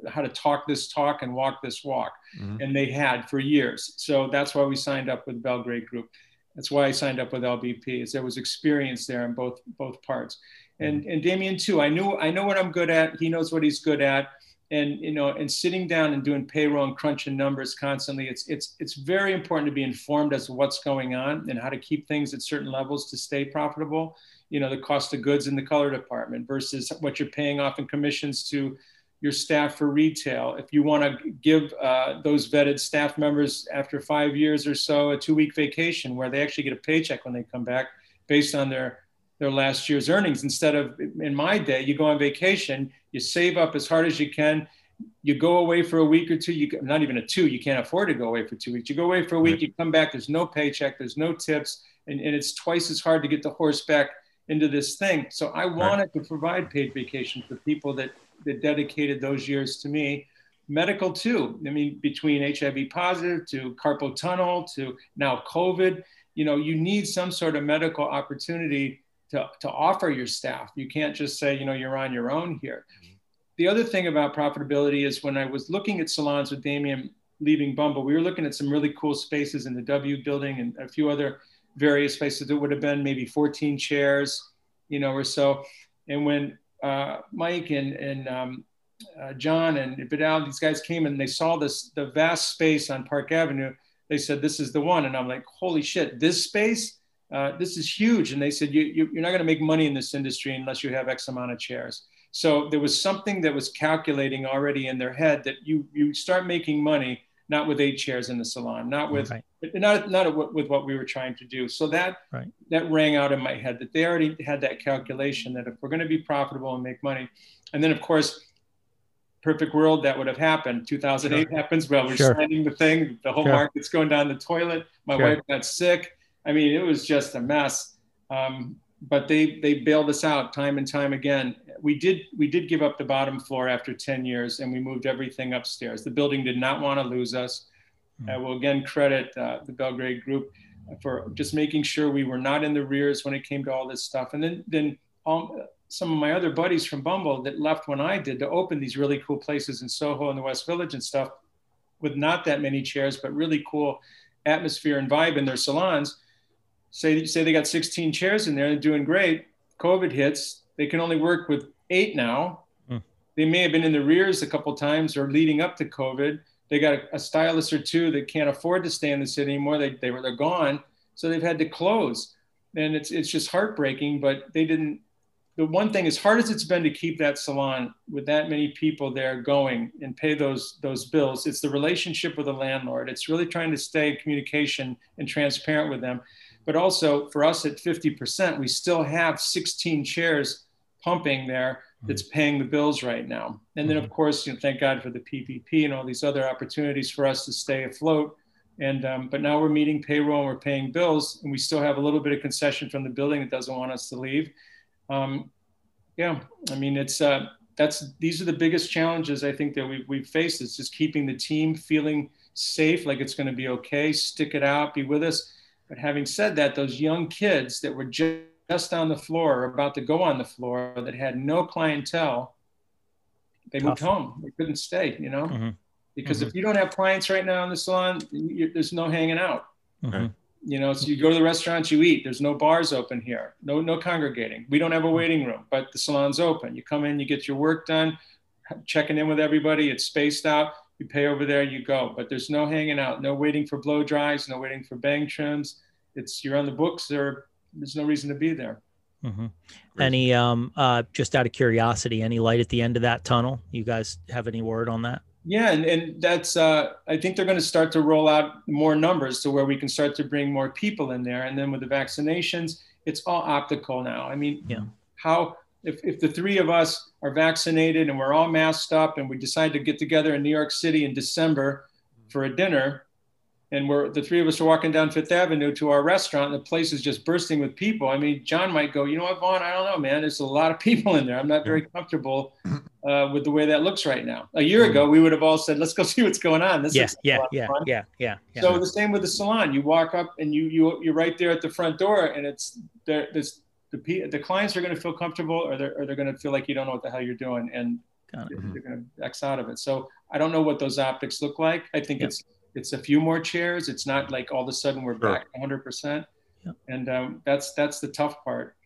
how to talk this talk and walk this walk, mm-hmm. and they had for years. So that's why we signed up with Belgrade Group. That's why I signed up with LBP. Is there was experience there in both both parts, and mm-hmm. and Damien too. I knew I know what I'm good at. He knows what he's good at, and you know, and sitting down and doing payroll and crunching numbers constantly. It's it's it's very important to be informed as to what's going on and how to keep things at certain levels to stay profitable you know the cost of goods in the color department versus what you're paying off in commissions to your staff for retail. If you want to give uh, those vetted staff members after five years or so a two week vacation where they actually get a paycheck when they come back based on their their last year's earnings instead of in my day you go on vacation you save up as hard as you can you go away for a week or two you not even a two you can't afford to go away for two weeks you go away for a week you come back there's no paycheck there's no tips and, and it's twice as hard to get the horse back into this thing. So I wanted right. to provide paid vacation for people that, that dedicated those years to me. Medical too. I mean, between HIV positive to carpal tunnel to now COVID, you know, you need some sort of medical opportunity to, to offer your staff. You can't just say, you know, you're on your own here. Mm-hmm. The other thing about profitability is when I was looking at salons with Damien leaving Bumble, we were looking at some really cool spaces in the W building and a few other various places. It would have been maybe 14 chairs, you know, or so. And when uh, Mike and, and um, uh, John and Vidal, these guys came and they saw this, the vast space on Park Avenue, they said, this is the one. And I'm like, holy shit, this space, uh, this is huge. And they said, you, you, you're not going to make money in this industry unless you have X amount of chairs. So there was something that was calculating already in their head that you, you start making money not with eight chairs in the salon, not with right. not not with what we were trying to do. So that right. that rang out in my head that they already had that calculation that if we're going to be profitable and make money, and then of course, perfect world that would have happened. 2008 sure. happens. Well, we're sure. signing the thing. The whole sure. market's going down the toilet. My wife got sick. I mean, it was just a mess. Um, but they they bailed us out time and time again. We did we did give up the bottom floor after 10 years and we moved everything upstairs. The building did not want to lose us. I will again credit uh, the belgrade group for just making sure we were not in the rears when it came to all this stuff. And then then um, some of my other buddies from bumble that left when i did to open these really cool places in soho and the west village and stuff with not that many chairs but really cool atmosphere and vibe in their salons say say they got 16 chairs in there and doing great covid hits they can only work with eight now. Mm. They may have been in the rears a couple times or leading up to COVID. They got a, a, stylist or two that can't afford to stay in the city anymore. They, they were they're gone, so they've had to close, and it's it's just heartbreaking. But they didn't. The one thing, as hard as it's been to keep that salon with that many people there going and pay those those bills, it's the relationship with the landlord. It's really trying to stay in communication and transparent with them. But also for us at 50%, we still have 16 chairs pumping there that's mm-hmm. paying the bills right now. And then, of mm-hmm. course, you know, thank God for the PPP and all these other opportunities for us to stay afloat. And um, but now we're meeting payroll and we're paying bills, and we still have a little bit of concession from the building that doesn't want us to leave. Um, yeah, I mean, it's uh, that's these are the biggest challenges I think that we've, we've faced. It's just keeping the team feeling safe, like it's going to be okay. Stick it out, be with us. But having said that, those young kids that were just just on the floor or about to go on the floor that had no clientele, they Tough. moved home. They couldn't stay, you know, mm-hmm. because mm-hmm. if you don't have clients right now in the salon, you, there's no hanging out. Mm-hmm. You know, so you go to the restaurants, you eat. There's no bars open here. No, no congregating. We don't have a mm-hmm. waiting room, but the salon's open. You come in, you get your work done, checking in with everybody. It's spaced out. You pay over there, you go. But there's no hanging out, no waiting for blow dries, no waiting for bang trims. It's you're on the books or there's no reason to be there. Mm-hmm. Any, um, uh, just out of curiosity, any light at the end of that tunnel? You guys have any word on that? Yeah, and, and that's uh, I think they're going to start to roll out more numbers to where we can start to bring more people in there. And then with the vaccinations, it's all optical now. I mean, yeah. how if, if the three of us are vaccinated and we're all masked up and we decide to get together in New York City in December for a dinner, and we're the three of us are walking down Fifth Avenue to our restaurant, and the place is just bursting with people. I mean, John might go, you know what, Vaughn? I don't know, man. There's a lot of people in there. I'm not very comfortable uh, with the way that looks right now. A year ago, we would have all said, let's go see what's going on. This yeah, yeah, yeah, yeah, yeah, yeah. So the same with the salon. You walk up and you you you're right there at the front door, and it's there. This the the clients are going to feel comfortable, or they're or they're going to feel like you don't know what the hell you're doing, and they're, they're going to X out of it. So I don't know what those optics look like. I think it's it's a few more chairs. It's not like all of a sudden we're sure. back 100%. Yeah. And um, that's that's the tough part.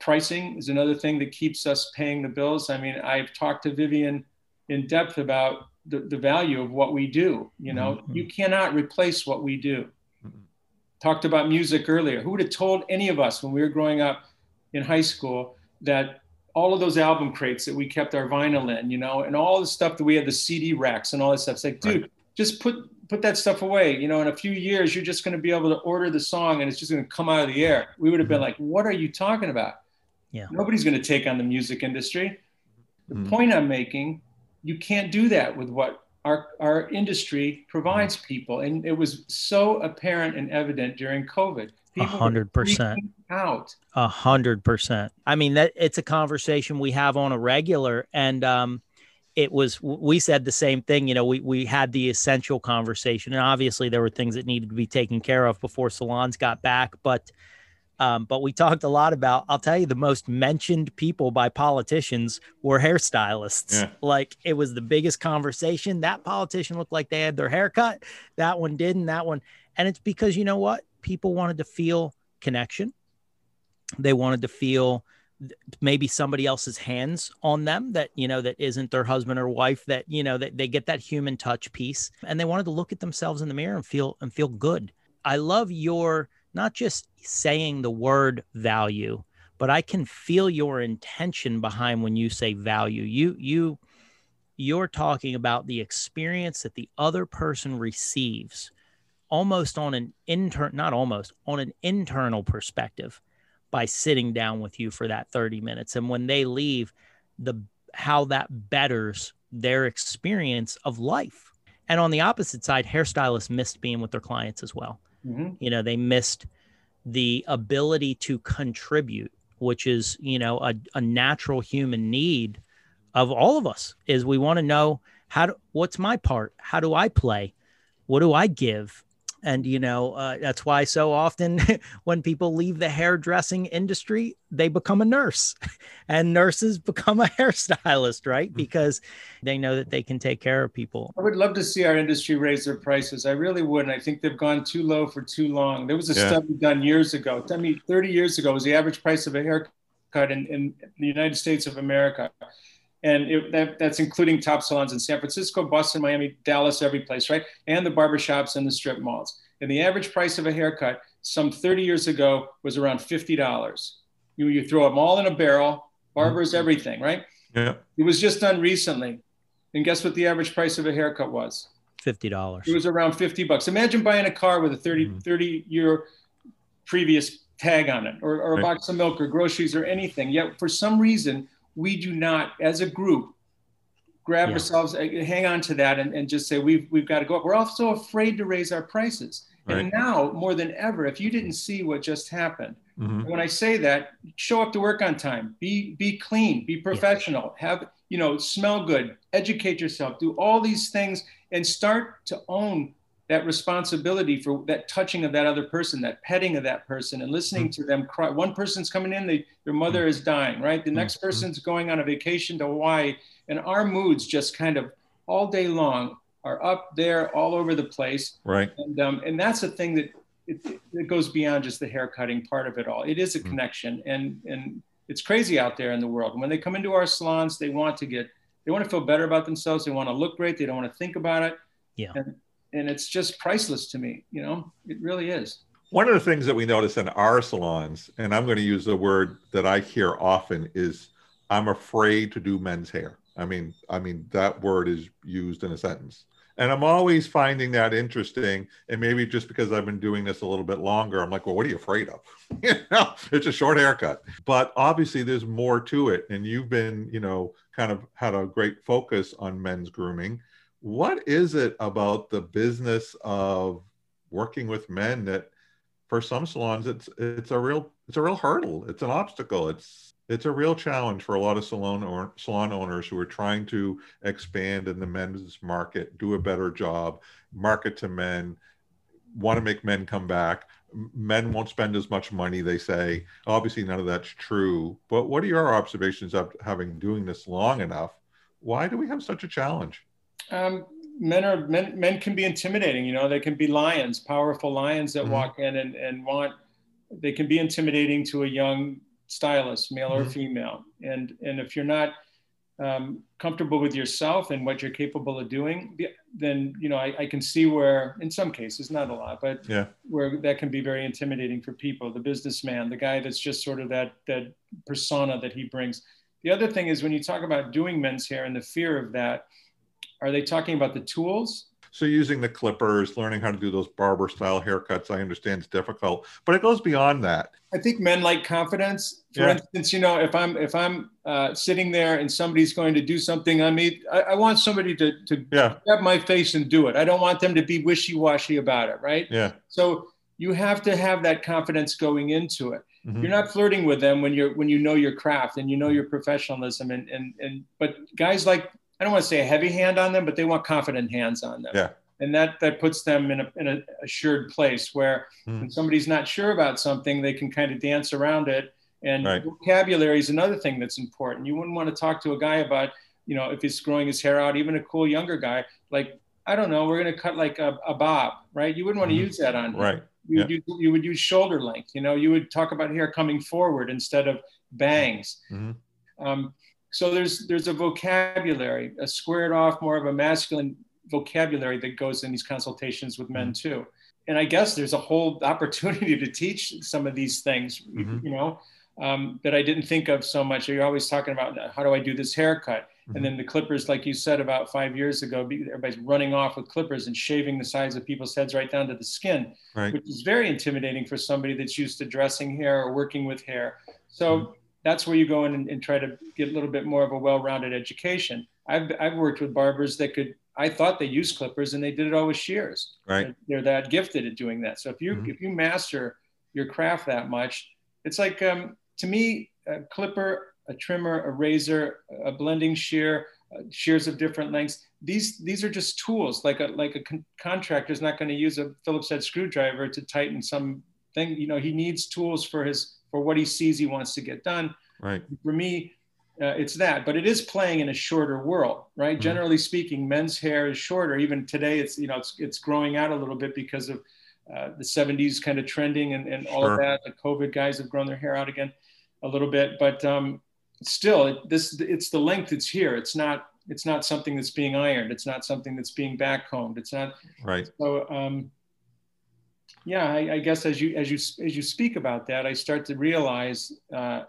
Pricing is another thing that keeps us paying the bills. I mean, I've talked to Vivienne in depth about the, the value of what we do. You know, mm-hmm. you cannot replace what we do. Mm-hmm. Talked about music earlier. Who would have told any of us when we were growing up in high school that all of those album crates that we kept our vinyl in, you know, and all the stuff that we had the CD racks and all this stuff. It's like, dude, right. just put put that stuff away. You know, in a few years, you're just going to be able to order the song and it's just going to come out of the air. We would have been mm-hmm. like, what are you talking about? Yeah. Nobody's going to take on the music industry. The mm-hmm. point I'm making, you can't do that with what our, our industry provides mm-hmm. people. And it was so apparent and evident during COVID. A hundred percent out. A hundred percent. I mean, that it's a conversation we have on a regular. And, um, it was we said the same thing you know we we had the essential conversation and obviously there were things that needed to be taken care of before salons got back but um, but we talked a lot about i'll tell you the most mentioned people by politicians were hairstylists. Yeah. like it was the biggest conversation. That politician looked like they had their haircut that one didn't that one and it's because you know what? People wanted to feel connection. They wanted to feel maybe somebody else's hands on them that you know that isn't their husband or wife that you know that they get that human touch piece and they wanted to look at themselves in the mirror and feel and feel good. I love your not just saying the word value but i can feel your intention behind when you say value. You you you're talking about the experience that the other person receives almost on an intern not almost on an internal perspective by sitting down with you for that 30 minutes. And when they leave the how that betters their experience of life. And on the opposite side hairstylists missed being with their clients as well. Mm-hmm. you know they missed the ability to contribute which is you know a, a natural human need of all of us is we want to know how to, what's my part? How do i play? What do i give and you know uh, that's why so often when people leave the hairdressing industry they become a nurse. And nurses become a hairstylist right? Mm-hmm. because they know that they can take care of people. I would love to see our industry raise their prices. I really would. And i think they've gone too low for too long. There was a yeah. study done years ago. I mean 30 years ago was the average price of a haircut in, in the united states of america and it, that, that's including top salons in San Francisco, Boston, Miami, Dallas, every place, right? And the barbershops and the strip malls. And the average price of a haircut some 30 years ago was around $50. You, you throw them all in a barrel, barbers, mm-hmm. everything, right? Yeah. It was just done recently. And guess what the average price of a haircut was? $50. It was around 50 bucks. Imagine buying a car with a 30, mm-hmm. 30 year previous tag on it or, or a right. box of milk or groceries or anything. Yet for some reason, we do not, as a group, grab yeah. ourselves, uh, hang on to that, and, and just say we've we've got to go up. We're also afraid to raise our prices. Right. And now more than ever, if you didn't see what just happened, mm-hmm. when I say that, show up to work on time, be be clean, be professional, yeah. have you know, smell good, educate yourself, do all these things, and start to own that responsibility for that touching of that other person, that petting of that person, and listening mm-hmm. to them cry. One person's coming in, they, their mother mm-hmm. is dying, right? The next mm-hmm. person's going on a vacation to Hawaii, and our moods just kind of all day long are up there all over the place. Right. And, um, and that's a thing that it, it, goes beyond just the hair cutting part of it all. It is a mm-hmm. connection, and and it's crazy out there in the world. When they come into our salons, they want to get, they want to feel better about themselves. They want to look great. They don't want to think about it. Yeah. And, and it's just priceless to me. You know, it really is. One of the things that we notice in our salons, and I'm going to use the word that I hear often, is I'm afraid to do men's hair. I mean, I mean that word is used in a sentence. And I'm always finding that interesting. And maybe just because I've been doing this a little bit longer, I'm like, well, what are you afraid of? you know, it's a short haircut. But obviously there's more to it. And you've been, you know, kind of had a great focus on men's grooming what is it about the business of working with men that for some salons it's it's a real it's a real hurdle. It's an obstacle. It's it's a real challenge for a lot of salon or salon owners who are trying to expand in the men's market do a better job market to men want to make men come back. Men won't spend as much money they say. Obviously none of that's true. But what are your observations of having doing this long enough? Why do we have such a challenge um, men are men. Men can be intimidating. You know, they can be lions, powerful lions that mm-hmm. walk in and, and want. They can be intimidating to a young stylist, male mm-hmm. or female. And and if you're not um, comfortable with yourself and what you're capable of doing, then you know I, I, can see where, in some cases, not a lot, but yeah. where that can be very intimidating for people. The businessman, the guy that's just sort of that that persona that he brings. The other thing is when you talk about doing men's hair and the fear of that, are they talking about the tools? So using the clippers, learning how to do those barber style haircuts, I understand it's difficult, but it goes beyond that. I think men like confidence. For yeah. instance, you know, if I'm if I'm uh, sitting there and somebody's going to do something on me, I, I want somebody to to yeah. grab my face and do it. I don't want them to be wishy washy about it, right? Yeah. So you have to have that confidence going into it. Mm-hmm. You're not flirting with them when you're when you know your craft and you know your professionalism and and and but guys like I don't want to say a heavy hand on them, but they want confident hands on them. Yeah. And that that puts them in a in a assured place where mm. when somebody's not sure about something, they can kind of dance around it. And right. vocabulary is another thing that's important. You wouldn't want to talk to a guy about, you know, if he's growing his hair out, even a cool younger guy, like, I don't know, we're going to cut like a, a bob, right? You wouldn't want to mm. use that on him. Right. You, yeah. would, you would use shoulder length, you know, you would talk about hair coming forward instead of bangs. Mm-hmm. Um, so there's there's a vocabulary, a squared off, more of a masculine vocabulary that goes in these consultations with men mm-hmm. too. And I guess there's a whole opportunity to teach some of these things, mm-hmm. you know, um, that I didn't think of so much. You're always talking about how do I do this haircut? And then the clippers, like you said about five years ago, everybody's running off with clippers and shaving the sides of people's heads right down to the skin, Right. which is very intimidating for somebody that's used to dressing hair or working with hair. So Mhm. That's where you go in and, and try to get a little bit more of a well-rounded education. I've, I've worked with barbers that could, I thought they used clippers and they did it all with shears. Right. They're that gifted at doing that. So if you, Mhm. if you master your craft that much, it's like, um, to me, a clipper, a trimmer, a razor, a blending shear, uh, shears of different lengths. These these are just tools. Like a like a con- contractor is not going to use a Phillips head screwdriver to tighten some thing. You know, he needs tools for his for what he sees he wants to get done. Right. For me, uh, it's that. But it is playing in a shorter world, right? Mhm. Generally speaking, men's hair is shorter. Even today, it's you know it's it's growing out a little bit because of uh, the 70s kind of trending and, and all Sure. of that. The COVID guys have grown their hair out again a little bit, but um, still, it, this it's the length that's here. It's not it's not something that's being ironed. It's not something that's being backcombed. It's not Right. so. Um, yeah, I, I guess as you as you as you speak about that, I start to realize uh,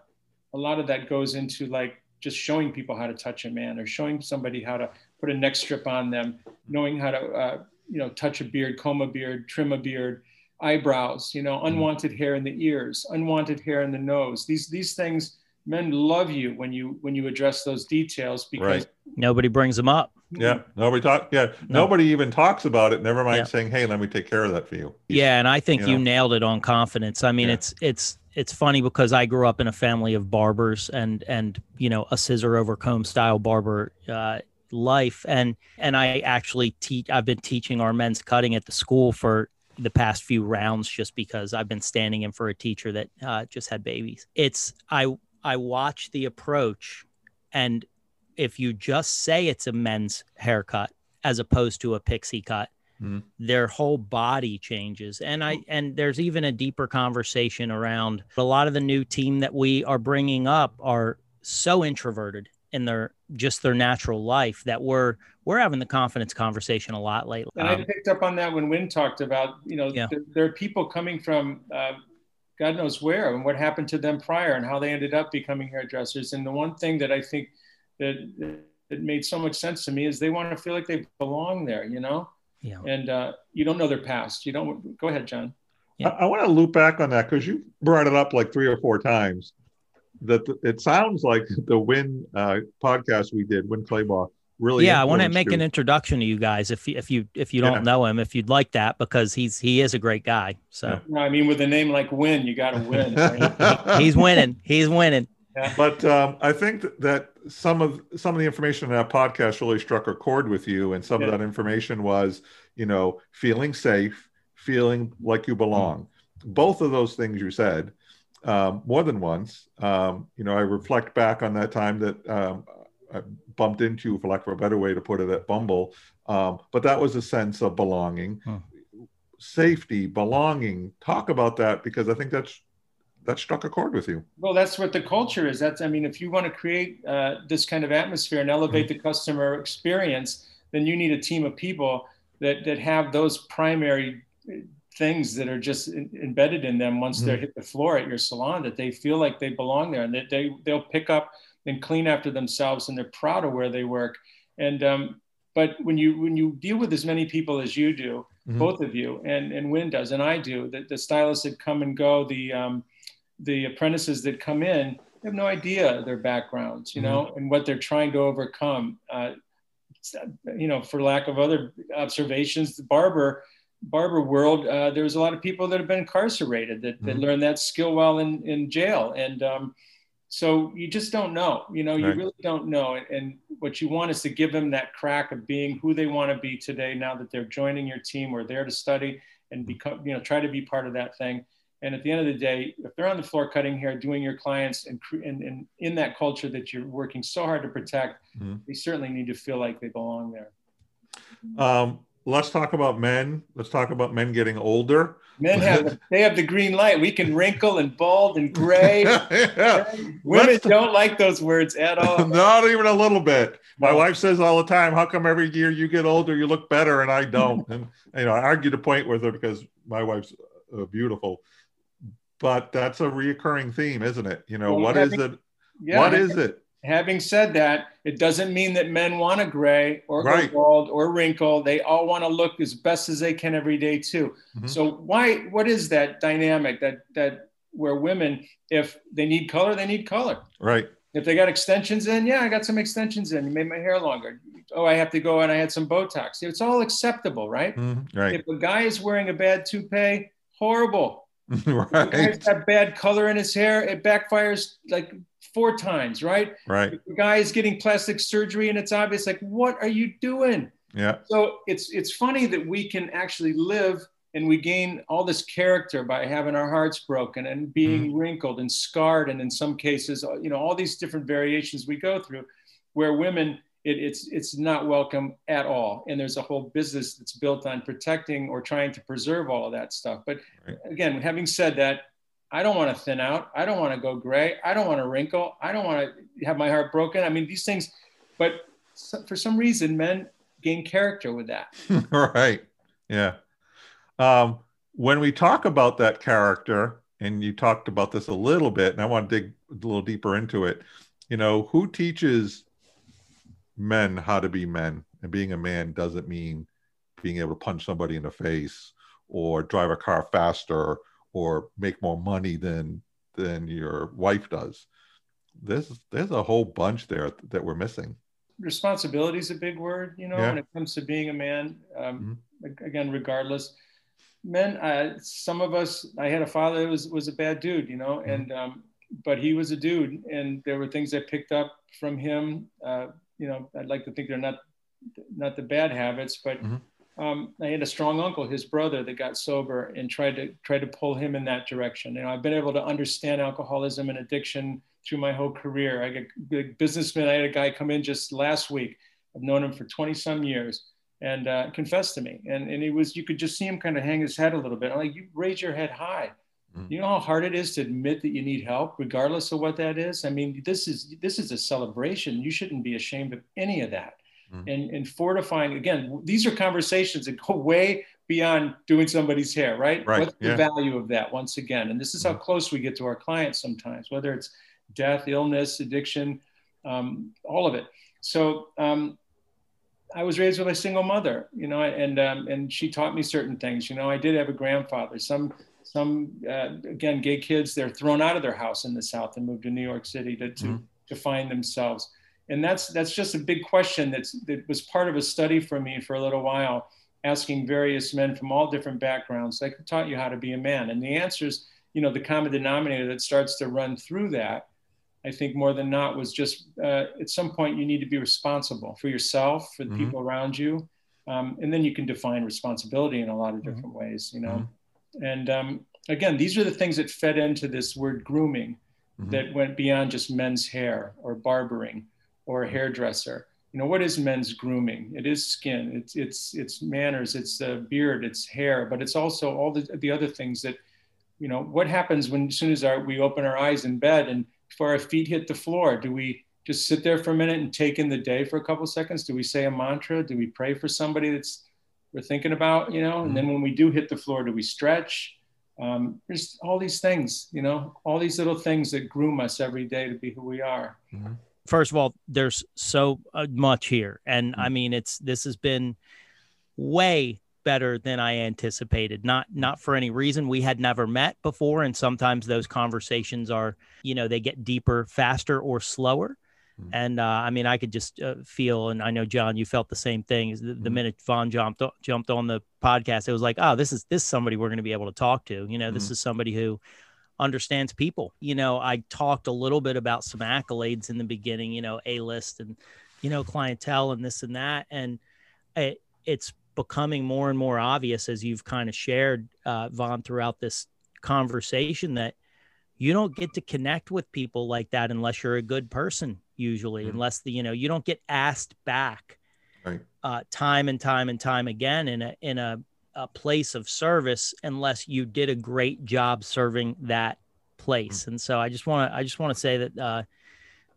a lot of that goes into like just showing people how to touch a man or showing somebody how to put a neck strip on them, knowing how to uh, you know touch a beard, comb a beard, trim a beard, eyebrows, you know, unwanted hair in the ears, unwanted hair in the nose. These these things men love you when you when you address those details because Right. Nobody brings them up. Yeah. Nobody talk. Yeah. No. Nobody even talks about it. Never mind Yeah. saying, "Hey, let me take care of that for you." Yeah, and I think you you, know? nailed it on confidence. I mean, Yeah. it's it's it's funny because I grew up in a family of barbers and and you know a scissor over comb style barber uh, life, and and I actually teach. I've been teaching our men's cutting at the school for the past few rounds just because I've been standing in for a teacher that uh, just had babies. It's I I watch the approach, and if you just say it's a men's haircut as opposed to a pixie cut their whole body changes. And i and there's even a deeper conversation around a lot of the new team that we are bringing up are so introverted in their just their natural life that we're we're having the confidence conversation a lot lately. And I Um, picked up on that when Winn talked about, you know, Yeah. there, there are people coming from uh, God knows where and what happened to them prior and how they ended up becoming hairdressers. And the one thing that I think that that made so much sense to me is they want to feel like they belong there, you know. yeah And uh, you don't know their past. You don't. Go ahead, John. Yeah. I, I want to loop back on that because you brought it up like three or four times. That the, it sounds like the Winn uh, podcast we did, Winn Claybaugh, really. yeah i want to make you. an introduction to you guys if you if you if you don't Yeah. know him if you'd like that because he's he is a great guy so Yeah. No, I mean, with a name like win you got to win. right? he's winning he's winning but um, I think that some of some of the information in that podcast really struck a chord with you, and some Yeah. of that information was, you know, feeling safe, feeling like you belong. Both of those things you said um, more than once. Um, you know, I reflect back on that time that um, I bumped into, for lack of a better way to put it, at Bumble. Um, but that was a sense of belonging, Hmm. safety, belonging. Talk about that because I think that's that struck a chord with you. Well, that's what the culture is. That's, I mean, if you want to create uh, this kind of atmosphere and elevate the customer experience, then you need a team of people that that have those primary things that are just in, embedded in them once they Mhm. hit the floor at your salon. That they feel like they belong there, and that they they'll pick up and clean after themselves, and they're proud of where they work. And um, but when you when you deal with as many people as you do, Mhm. both of you, and and Winn does, and I do, the, the stylists that come and go, the um, the apprentices that come in have no idea their backgrounds, you know, and what they're trying to overcome. Uh, you know, for lack of other observations, the barber barber world, uh, there's a lot of people that have been incarcerated that, that Mhm. learned that skill while in, in jail. And um, so you just don't know, you know, you Right. really don't know. And, and what you want is to give them that crack of being who they want to be today, now that they're joining your team or there to study and become, you know, try to be part of that thing. And at the end of the day, if they're on the floor cutting hair, doing your clients and, and, and in that culture that you're working so hard to protect, Mhm. they certainly need to feel like they belong there. Um, let's talk about men. Let's talk about men getting older. Men have the, they have the green light. We can wrinkle and bald and gray. yeah. Women Let's- don't like those words at all. Not even a little bit. My No. wife says all the time, "How come every year you get older, you look better, and I don't?" and you know, I argue the point with her because my wife's uh, beautiful, but that's a reoccurring theme, isn't it? You know, Well, what is having- it? Yeah, what is it? Having said that, it doesn't mean that men want to gray or Right. go bald or wrinkle. They all want to look as best as they can every day too. Mhm. So why? What is that dynamic that that where women, if they need color, they need color. Right. If they got extensions in, yeah, I got some extensions in. You made my hair longer. Oh, I have to go and I had some Botox. It's all acceptable, right? Mhm. Right. If a guy is wearing a bad toupee, horrible. If right. got bad color in his hair, it backfires like four times, right? Right. A guy is getting plastic surgery and it's obvious, like, what are you doing? Yeah. So it's it's funny that we can actually live and we gain all this character by having our hearts broken and being mm-hmm. wrinkled and scarred, and in some cases, uh, you know, all these different variations we go through, where women. It, it's it's not welcome at all, and there's a whole business that's built on protecting or trying to preserve all of that stuff. But Right. again, having said that, I don't want to thin out. I don't want to go gray. I don't want to wrinkle. I don't want to have my heart broken. I mean, these things, but for some reason, men gain character with that. right. Yeah. Um, when we talk about that character, and you talked about this a little bit, and I want to dig a little deeper into it. You know, who teaches men how to be men? And being a man doesn't mean being able to punch somebody in the face or drive a car faster or make more money than than your wife does. There's there's a whole bunch there that we're missing. Responsibility is a big word, you know, Yeah. when it comes to being a man. Um, Again, regardless, men. Uh, some of us. I had a father that was was a bad dude, you know, and um, but he was a dude, and there were things I picked up from him. Uh, you know, I'd like to think they're not not the bad habits, but Mhm. Um, I had a strong uncle, his brother, that got sober and tried to tried to pull him in that direction. You know, I've been able to understand alcoholism and addiction through my whole career. I got big businessman. I had a guy come in just last week. I've known him for 20 some years and uh, confessed to me. And, and he was, you could just see him kind of hang his head a little bit. I'm like, you raise your head high. Mm. You know how hard it is to admit that you need help, regardless of what that is. I mean, this is this is a celebration. You shouldn't be ashamed of any of that. Mm. And and fortifying again, these are conversations that go way beyond doing somebody's hair, right? Right, What's the yeah. value of that once again? And this is how Mm. close we get to our clients sometimes, whether it's death, illness, addiction, um, all of it. So um, I was raised with a single mother, you know, and um, and she taught me certain things. You know, I did have a grandfather. Some some uh, again, gay kids they're thrown out of their house in the South and moved to New York City to to, Mhm. to find themselves. And that's that's just a big question that's that was part of a study for me for a little while, asking various men from all different backgrounds, like taught you how to be a man? And the answers, you know, the common denominator that starts to run through that I think more than not was just uh, at some point you need to be responsible for yourself, for the Mhm. people around you, um, and then you can define responsibility in a lot of Mm-hmm. different ways, you know. And um, again, these are the things that fed into this word grooming Mhm. that went beyond just men's hair or barbering or a hairdresser. You know, what is men's grooming? It is skin, it's it's it's manners, it's uh, beard, it's hair, but it's also all the, the other things that, you know, what happens when as soon as our, we open our eyes in bed and before our feet hit the floor, do we just sit there for a minute and take in the day for a couple seconds? Do we say a mantra? Do we pray for somebody that's we're thinking about, you know? And then when we do hit the floor, do we stretch? Um, there's all these things, you know, all these little things that groom us every day to be who we are. First of all, there's so uh, much here, and Mm. I mean, it's this has been way better than I anticipated. Not not for any reason. We had never met before, and sometimes those conversations are, you know, they get deeper, faster, or slower. Mm. And uh, I mean, I could just uh, feel, and I know John, you felt the same thing. The, the Mhm. minute Vaughn jumped jumped on the podcast, it was like, oh, this is this is somebody we're going to be able to talk to. You know, this Mhm. is somebody who understands people. You know, I talked a little bit about some accolades in the beginning, you know, A list and, you know, clientele and this and that. And it, it's becoming more and more obvious as you've kind of shared, uh, Vaughn, throughout this conversation that you don't get to connect with people like that unless you're a good person, usually, Mhm. unless the, you know, you don't get asked back Right. uh, time and time and time again in a, in a, a place of service unless you did a great job serving that place. And so I just want to I just want to say that uh,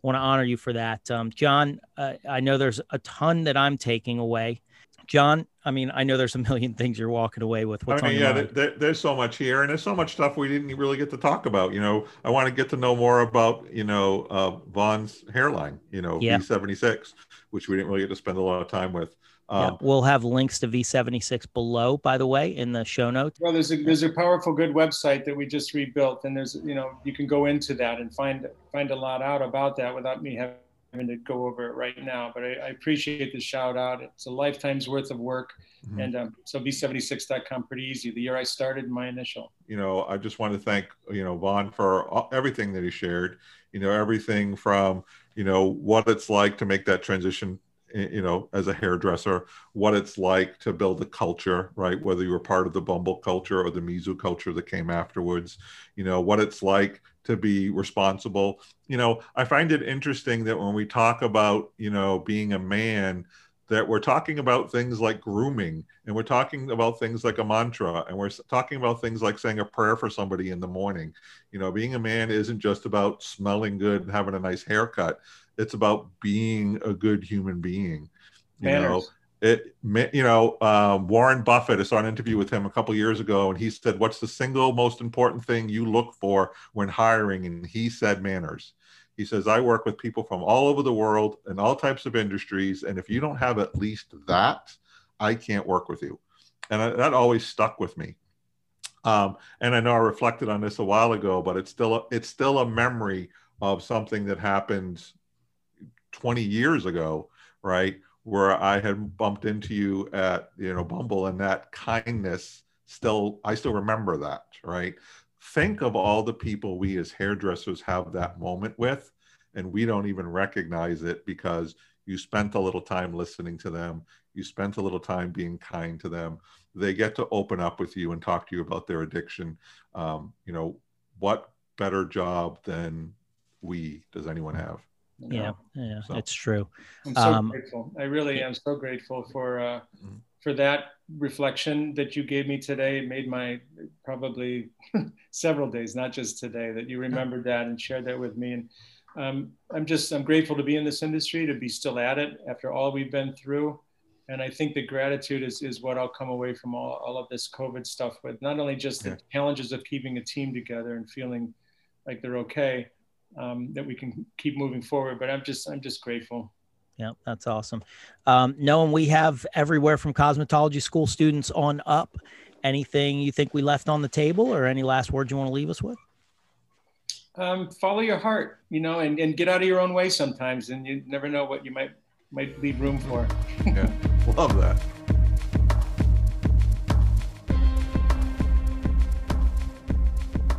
want to honor you for that, um, John. Uh, I know there's a ton that I'm taking away. John, I mean, I know there's a million things you're walking away with. What's I mean, yeah, there, there's so much here, and there's so much stuff we didn't really get to talk about. You know, I want to get to know more about, you know, uh, Vaughn's hairline, you know, yeah. V76, which we didn't really get to spend a lot of time with. Um, yeah, we'll have links to V76 below, by the way, in the show notes. Well, there's a there's a powerful, good website that we just rebuilt, and there's you know you can go into that and find find a lot out about that without me having to go over it right now. But I, I appreciate the shout out. It's a lifetime's worth of work, mm-hmm. and um, so V76.com pretty easy. The year I started, my initial. You know, I just want to thank you know Vaughn for everything that he shared. You know, everything from you know what it's like to make that transition Eh, you know, as a hairdresser, what it's like to build a culture, right? Whether you were part of the Bumble culture or the Mizu culture that came afterwards, you know, what it's like to be responsible. You know, I find it interesting that when we talk about, you know, being a man, that we're talking about things like grooming and we're talking about things like a mantra and we're talking about things like saying a prayer for somebody in the morning you know being a man isn't just about smelling good and having a nice haircut it's about being a good human being. You Manners. know, it. You know, um, Warren Buffett. I saw an interview with him a couple years ago, and he said, "What's the single most important thing you look for when hiring?" And he said, "Manners." He says, "I work with people from all over the world in all types of industries, and if you don't have at least that, I can't work with you." And I, that always stuck with me. Um, and I know I reflected on this a while ago, but it's still a, it's still a memory of something that happened 20 years ago, right? Where I had bumped into you at, you know, Bumble and that kindness still, I still remember that, right? Think of all the people we as hairdressers have that moment with, and we don't even recognize it because you spent a little time listening to them. You spent a little time being kind to them. They get to open up with you and talk to you about their addiction. Um, you know, what better job than we does anyone have? yeah, yeah, so. it's true. I'm so um, grateful. I really am so grateful for uh, mm-hmm. for that reflection that you gave me today. Made my probably several days, not just today, that you remembered that and shared that with me. And um, I'm just I'm grateful to be in this industry, to be still at it after all we've been through. And I think the gratitude is, is what I'll come away from all, all of this COVID stuff with. Not only just the challenges of keeping a team together and feeling like they're okay, um, that we can keep moving forward. But I'm just I'm just grateful. Yeah, that's awesome. Um, knowing we have everywhere from cosmetology school students on up, anything you think we left on the table, or any last words you want to leave us with? Um, follow your heart, you know, and, and get out of your own way sometimes, and you never know what you might might leave room for. yeah, love that.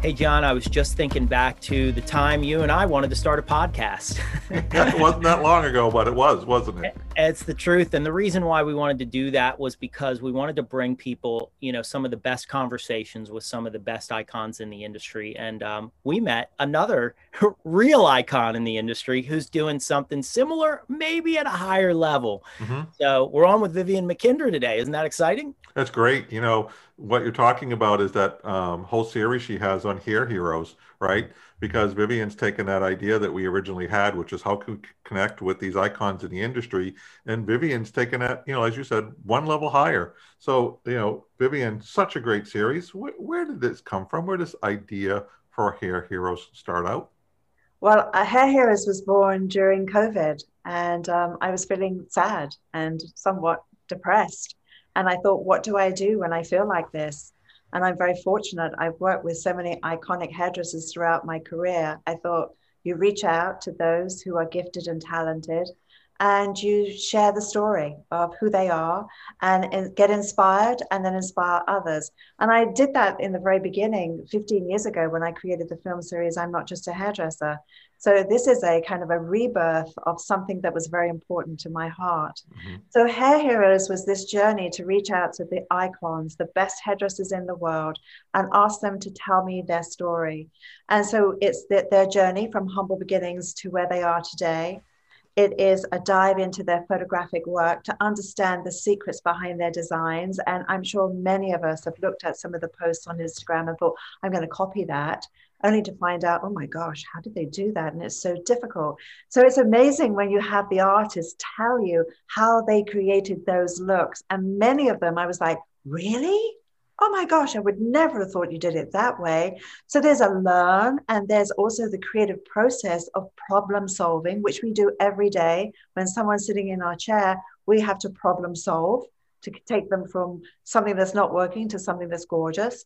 Hey, John, I was just thinking back to the time you and I wanted to start a podcast. it wasn't that long ago, but it was, wasn't it? It's the truth. And the reason why we wanted to do that was because we wanted to bring people, you know, some of the best conversations with some of the best icons in the industry. And um, we met another real icon in the industry who's doing something similar, maybe at a higher level. Mm-hmm. So we're on with Vivienne Mackinder today. Isn't that exciting? That's great. You know, what you're talking about is that um, whole series she has on Hair Heroes, right? Because Vivienne's taken that idea that we originally had, which is how can we connect with these icons in the industry, and Vivienne's taken that, you know, as you said, one level higher. So, you know, Vivienne, such a great series. Where, where did this come from? Where did this idea for Hair Heroes start out? Well, Hair Heroes was born during COVID, and um, I was feeling sad and somewhat depressed and I thought, what do I do when I feel like this? And I'm very fortunate. I've worked with so many iconic hairdressers throughout my career. I thought you reach out to those who are gifted and talented and you share the story of who they are and get inspired and then inspire others. And I did that in the very beginning, 15 years ago, when I created the film series, I'm Not Just a Hairdresser. So this is a kind of a rebirth of something that was very important to my heart. Mm-hmm. So Hair Heroes was this journey to reach out to the icons, the best hairdressers in the world, and ask them to tell me their story. And so it's the, their journey from humble beginnings to where they are today it is a dive into their photographic work to understand the secrets behind their designs. And I'm sure many of us have looked at some of the posts on Instagram and thought, I'm going to copy that. only to find out, oh my gosh, how did they do that? And it's so difficult. So it's amazing when you have the artist tell you how they created those looks. And many of them, I was like, really? Oh my gosh, I would never have thought you did it that way. So there's a learn, and there's also the creative process of problem solving, which we do every day. When someone's sitting in our chair, we have to problem solve to take them from something that's not working to something that's gorgeous.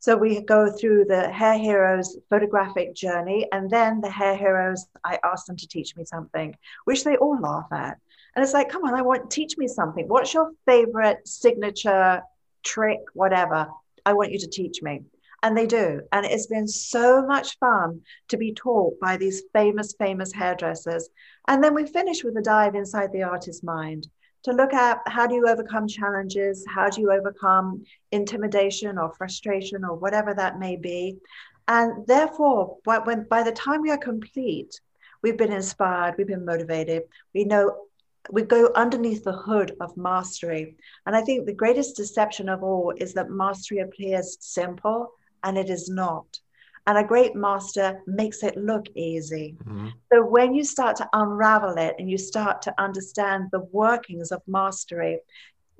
So we go through the Hair Heroes photographic journey, and then the Hair Heroes, I ask them to teach me something, which they all laugh at. And it's like, come on, I want teach me something. What's your favorite signature trick, whatever? I want you to teach me. And they do. And it's been so much fun to be taught by these famous, famous hairdressers. And then we finish with a dive inside the artist's mind to look at how do you overcome challenges, how do you overcome intimidation or frustration or whatever that may be. And therefore, when, by the time we are complete, we've been inspired, we've been motivated, we know we go underneath the hood of mastery. And I think the greatest deception of all is that mastery appears simple and it is not and a great master makes it look easy. Mm-hmm. So when you start to unravel it and you start to understand the workings of mastery,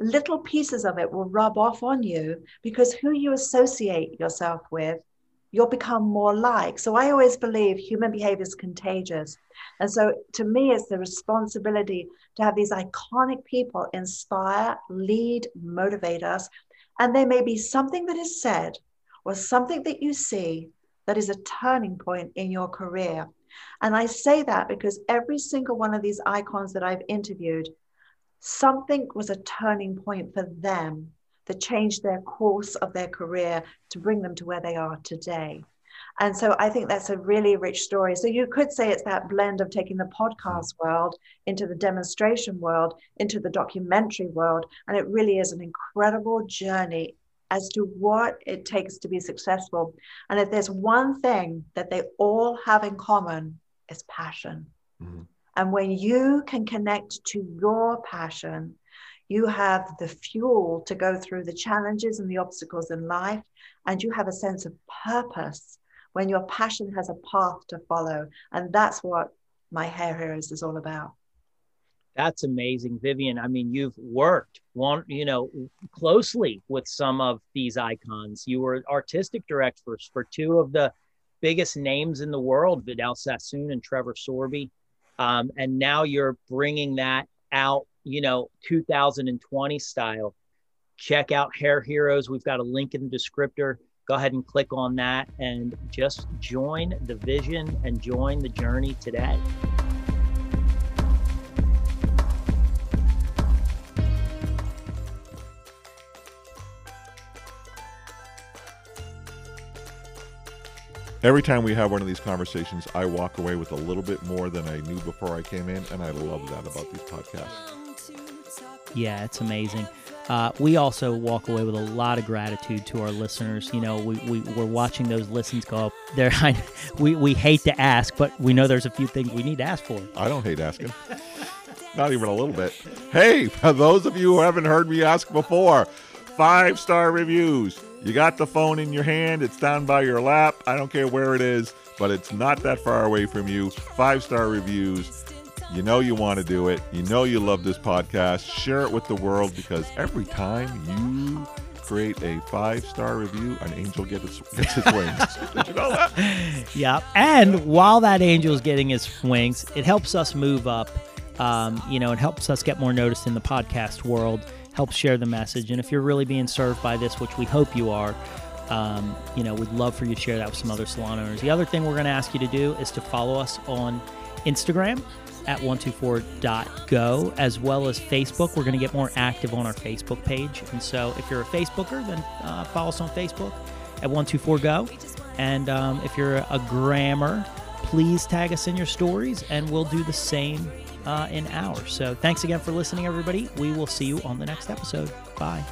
little pieces of it will rub off on you because who you associate yourself with, you'll become more like. So I always believe human behavior is contagious. And so to me, it's the responsibility to have these iconic people inspire, lead, motivate us. And there may be something that is said or something that you see that is a turning point in your career. And I say that because every single one of these icons that I've interviewed, something was a turning point for them that changed their course of their career to bring them to where they are today. And so I think that's a really rich story. So you could say it's that blend of taking the podcast world into the demonstration world, into the documentary world. And it really is an incredible journey as to what it takes to be successful. And if there's one thing that they all have in common, is passion. Mm-hmm. And when you can connect to your passion, you have the fuel to go through the challenges and the obstacles in life, and you have a sense of purpose when your passion has a path to follow. And that's what my Hair Heroes is all about. That's amazing, Vivienne. I mean, you've worked one, you know, closely with some of these icons. You were artistic directors for two of the biggest names in the world, Vidal Sassoon and Trevor Sorbie. Um, and now you're bringing that out, you know, 2020 style. Check out Hair Heroes. We've got a link in the descriptor. Go ahead and click on that and just join the vision and join the journey today. Every time we have one of these conversations, I walk away with a little bit more than I knew before I came in, and I love that about these podcasts. Yeah, it's amazing. Uh, we also walk away with a lot of gratitude to our listeners. You know, we, we, we're watching those listens go up. There, we, we hate to ask, but we know there's a few things we need to ask for. I don't hate asking. Not even a little bit. Hey, for those of you who haven't heard me ask before, five star reviews. You got the phone in your hand, it's down by your lap. I don't care where it is, but it's not that far away from you. Five star reviews. You know you want to do it. You know you love this podcast. Share it with the world because every time you create a five star review, an angel gets, gets his wings. Did you know that? Yeah. And while that angel is getting his wings, it helps us move up. Um, you know, it helps us get more noticed in the podcast world helps share the message. And if you're really being served by this, which we hope you are, um, you know, we'd love for you to share that with some other salon owners. The other thing we're going to ask you to do is to follow us on Instagram at 124.go as well as Facebook. We're going to get more active on our Facebook page. And so if you're a Facebooker, then uh, follow us on Facebook at 124go. And um, if you're a grammar, please tag us in your stories and we'll do the same uh, in ours. So thanks again for listening, everybody. We will see you on the next episode. Bye.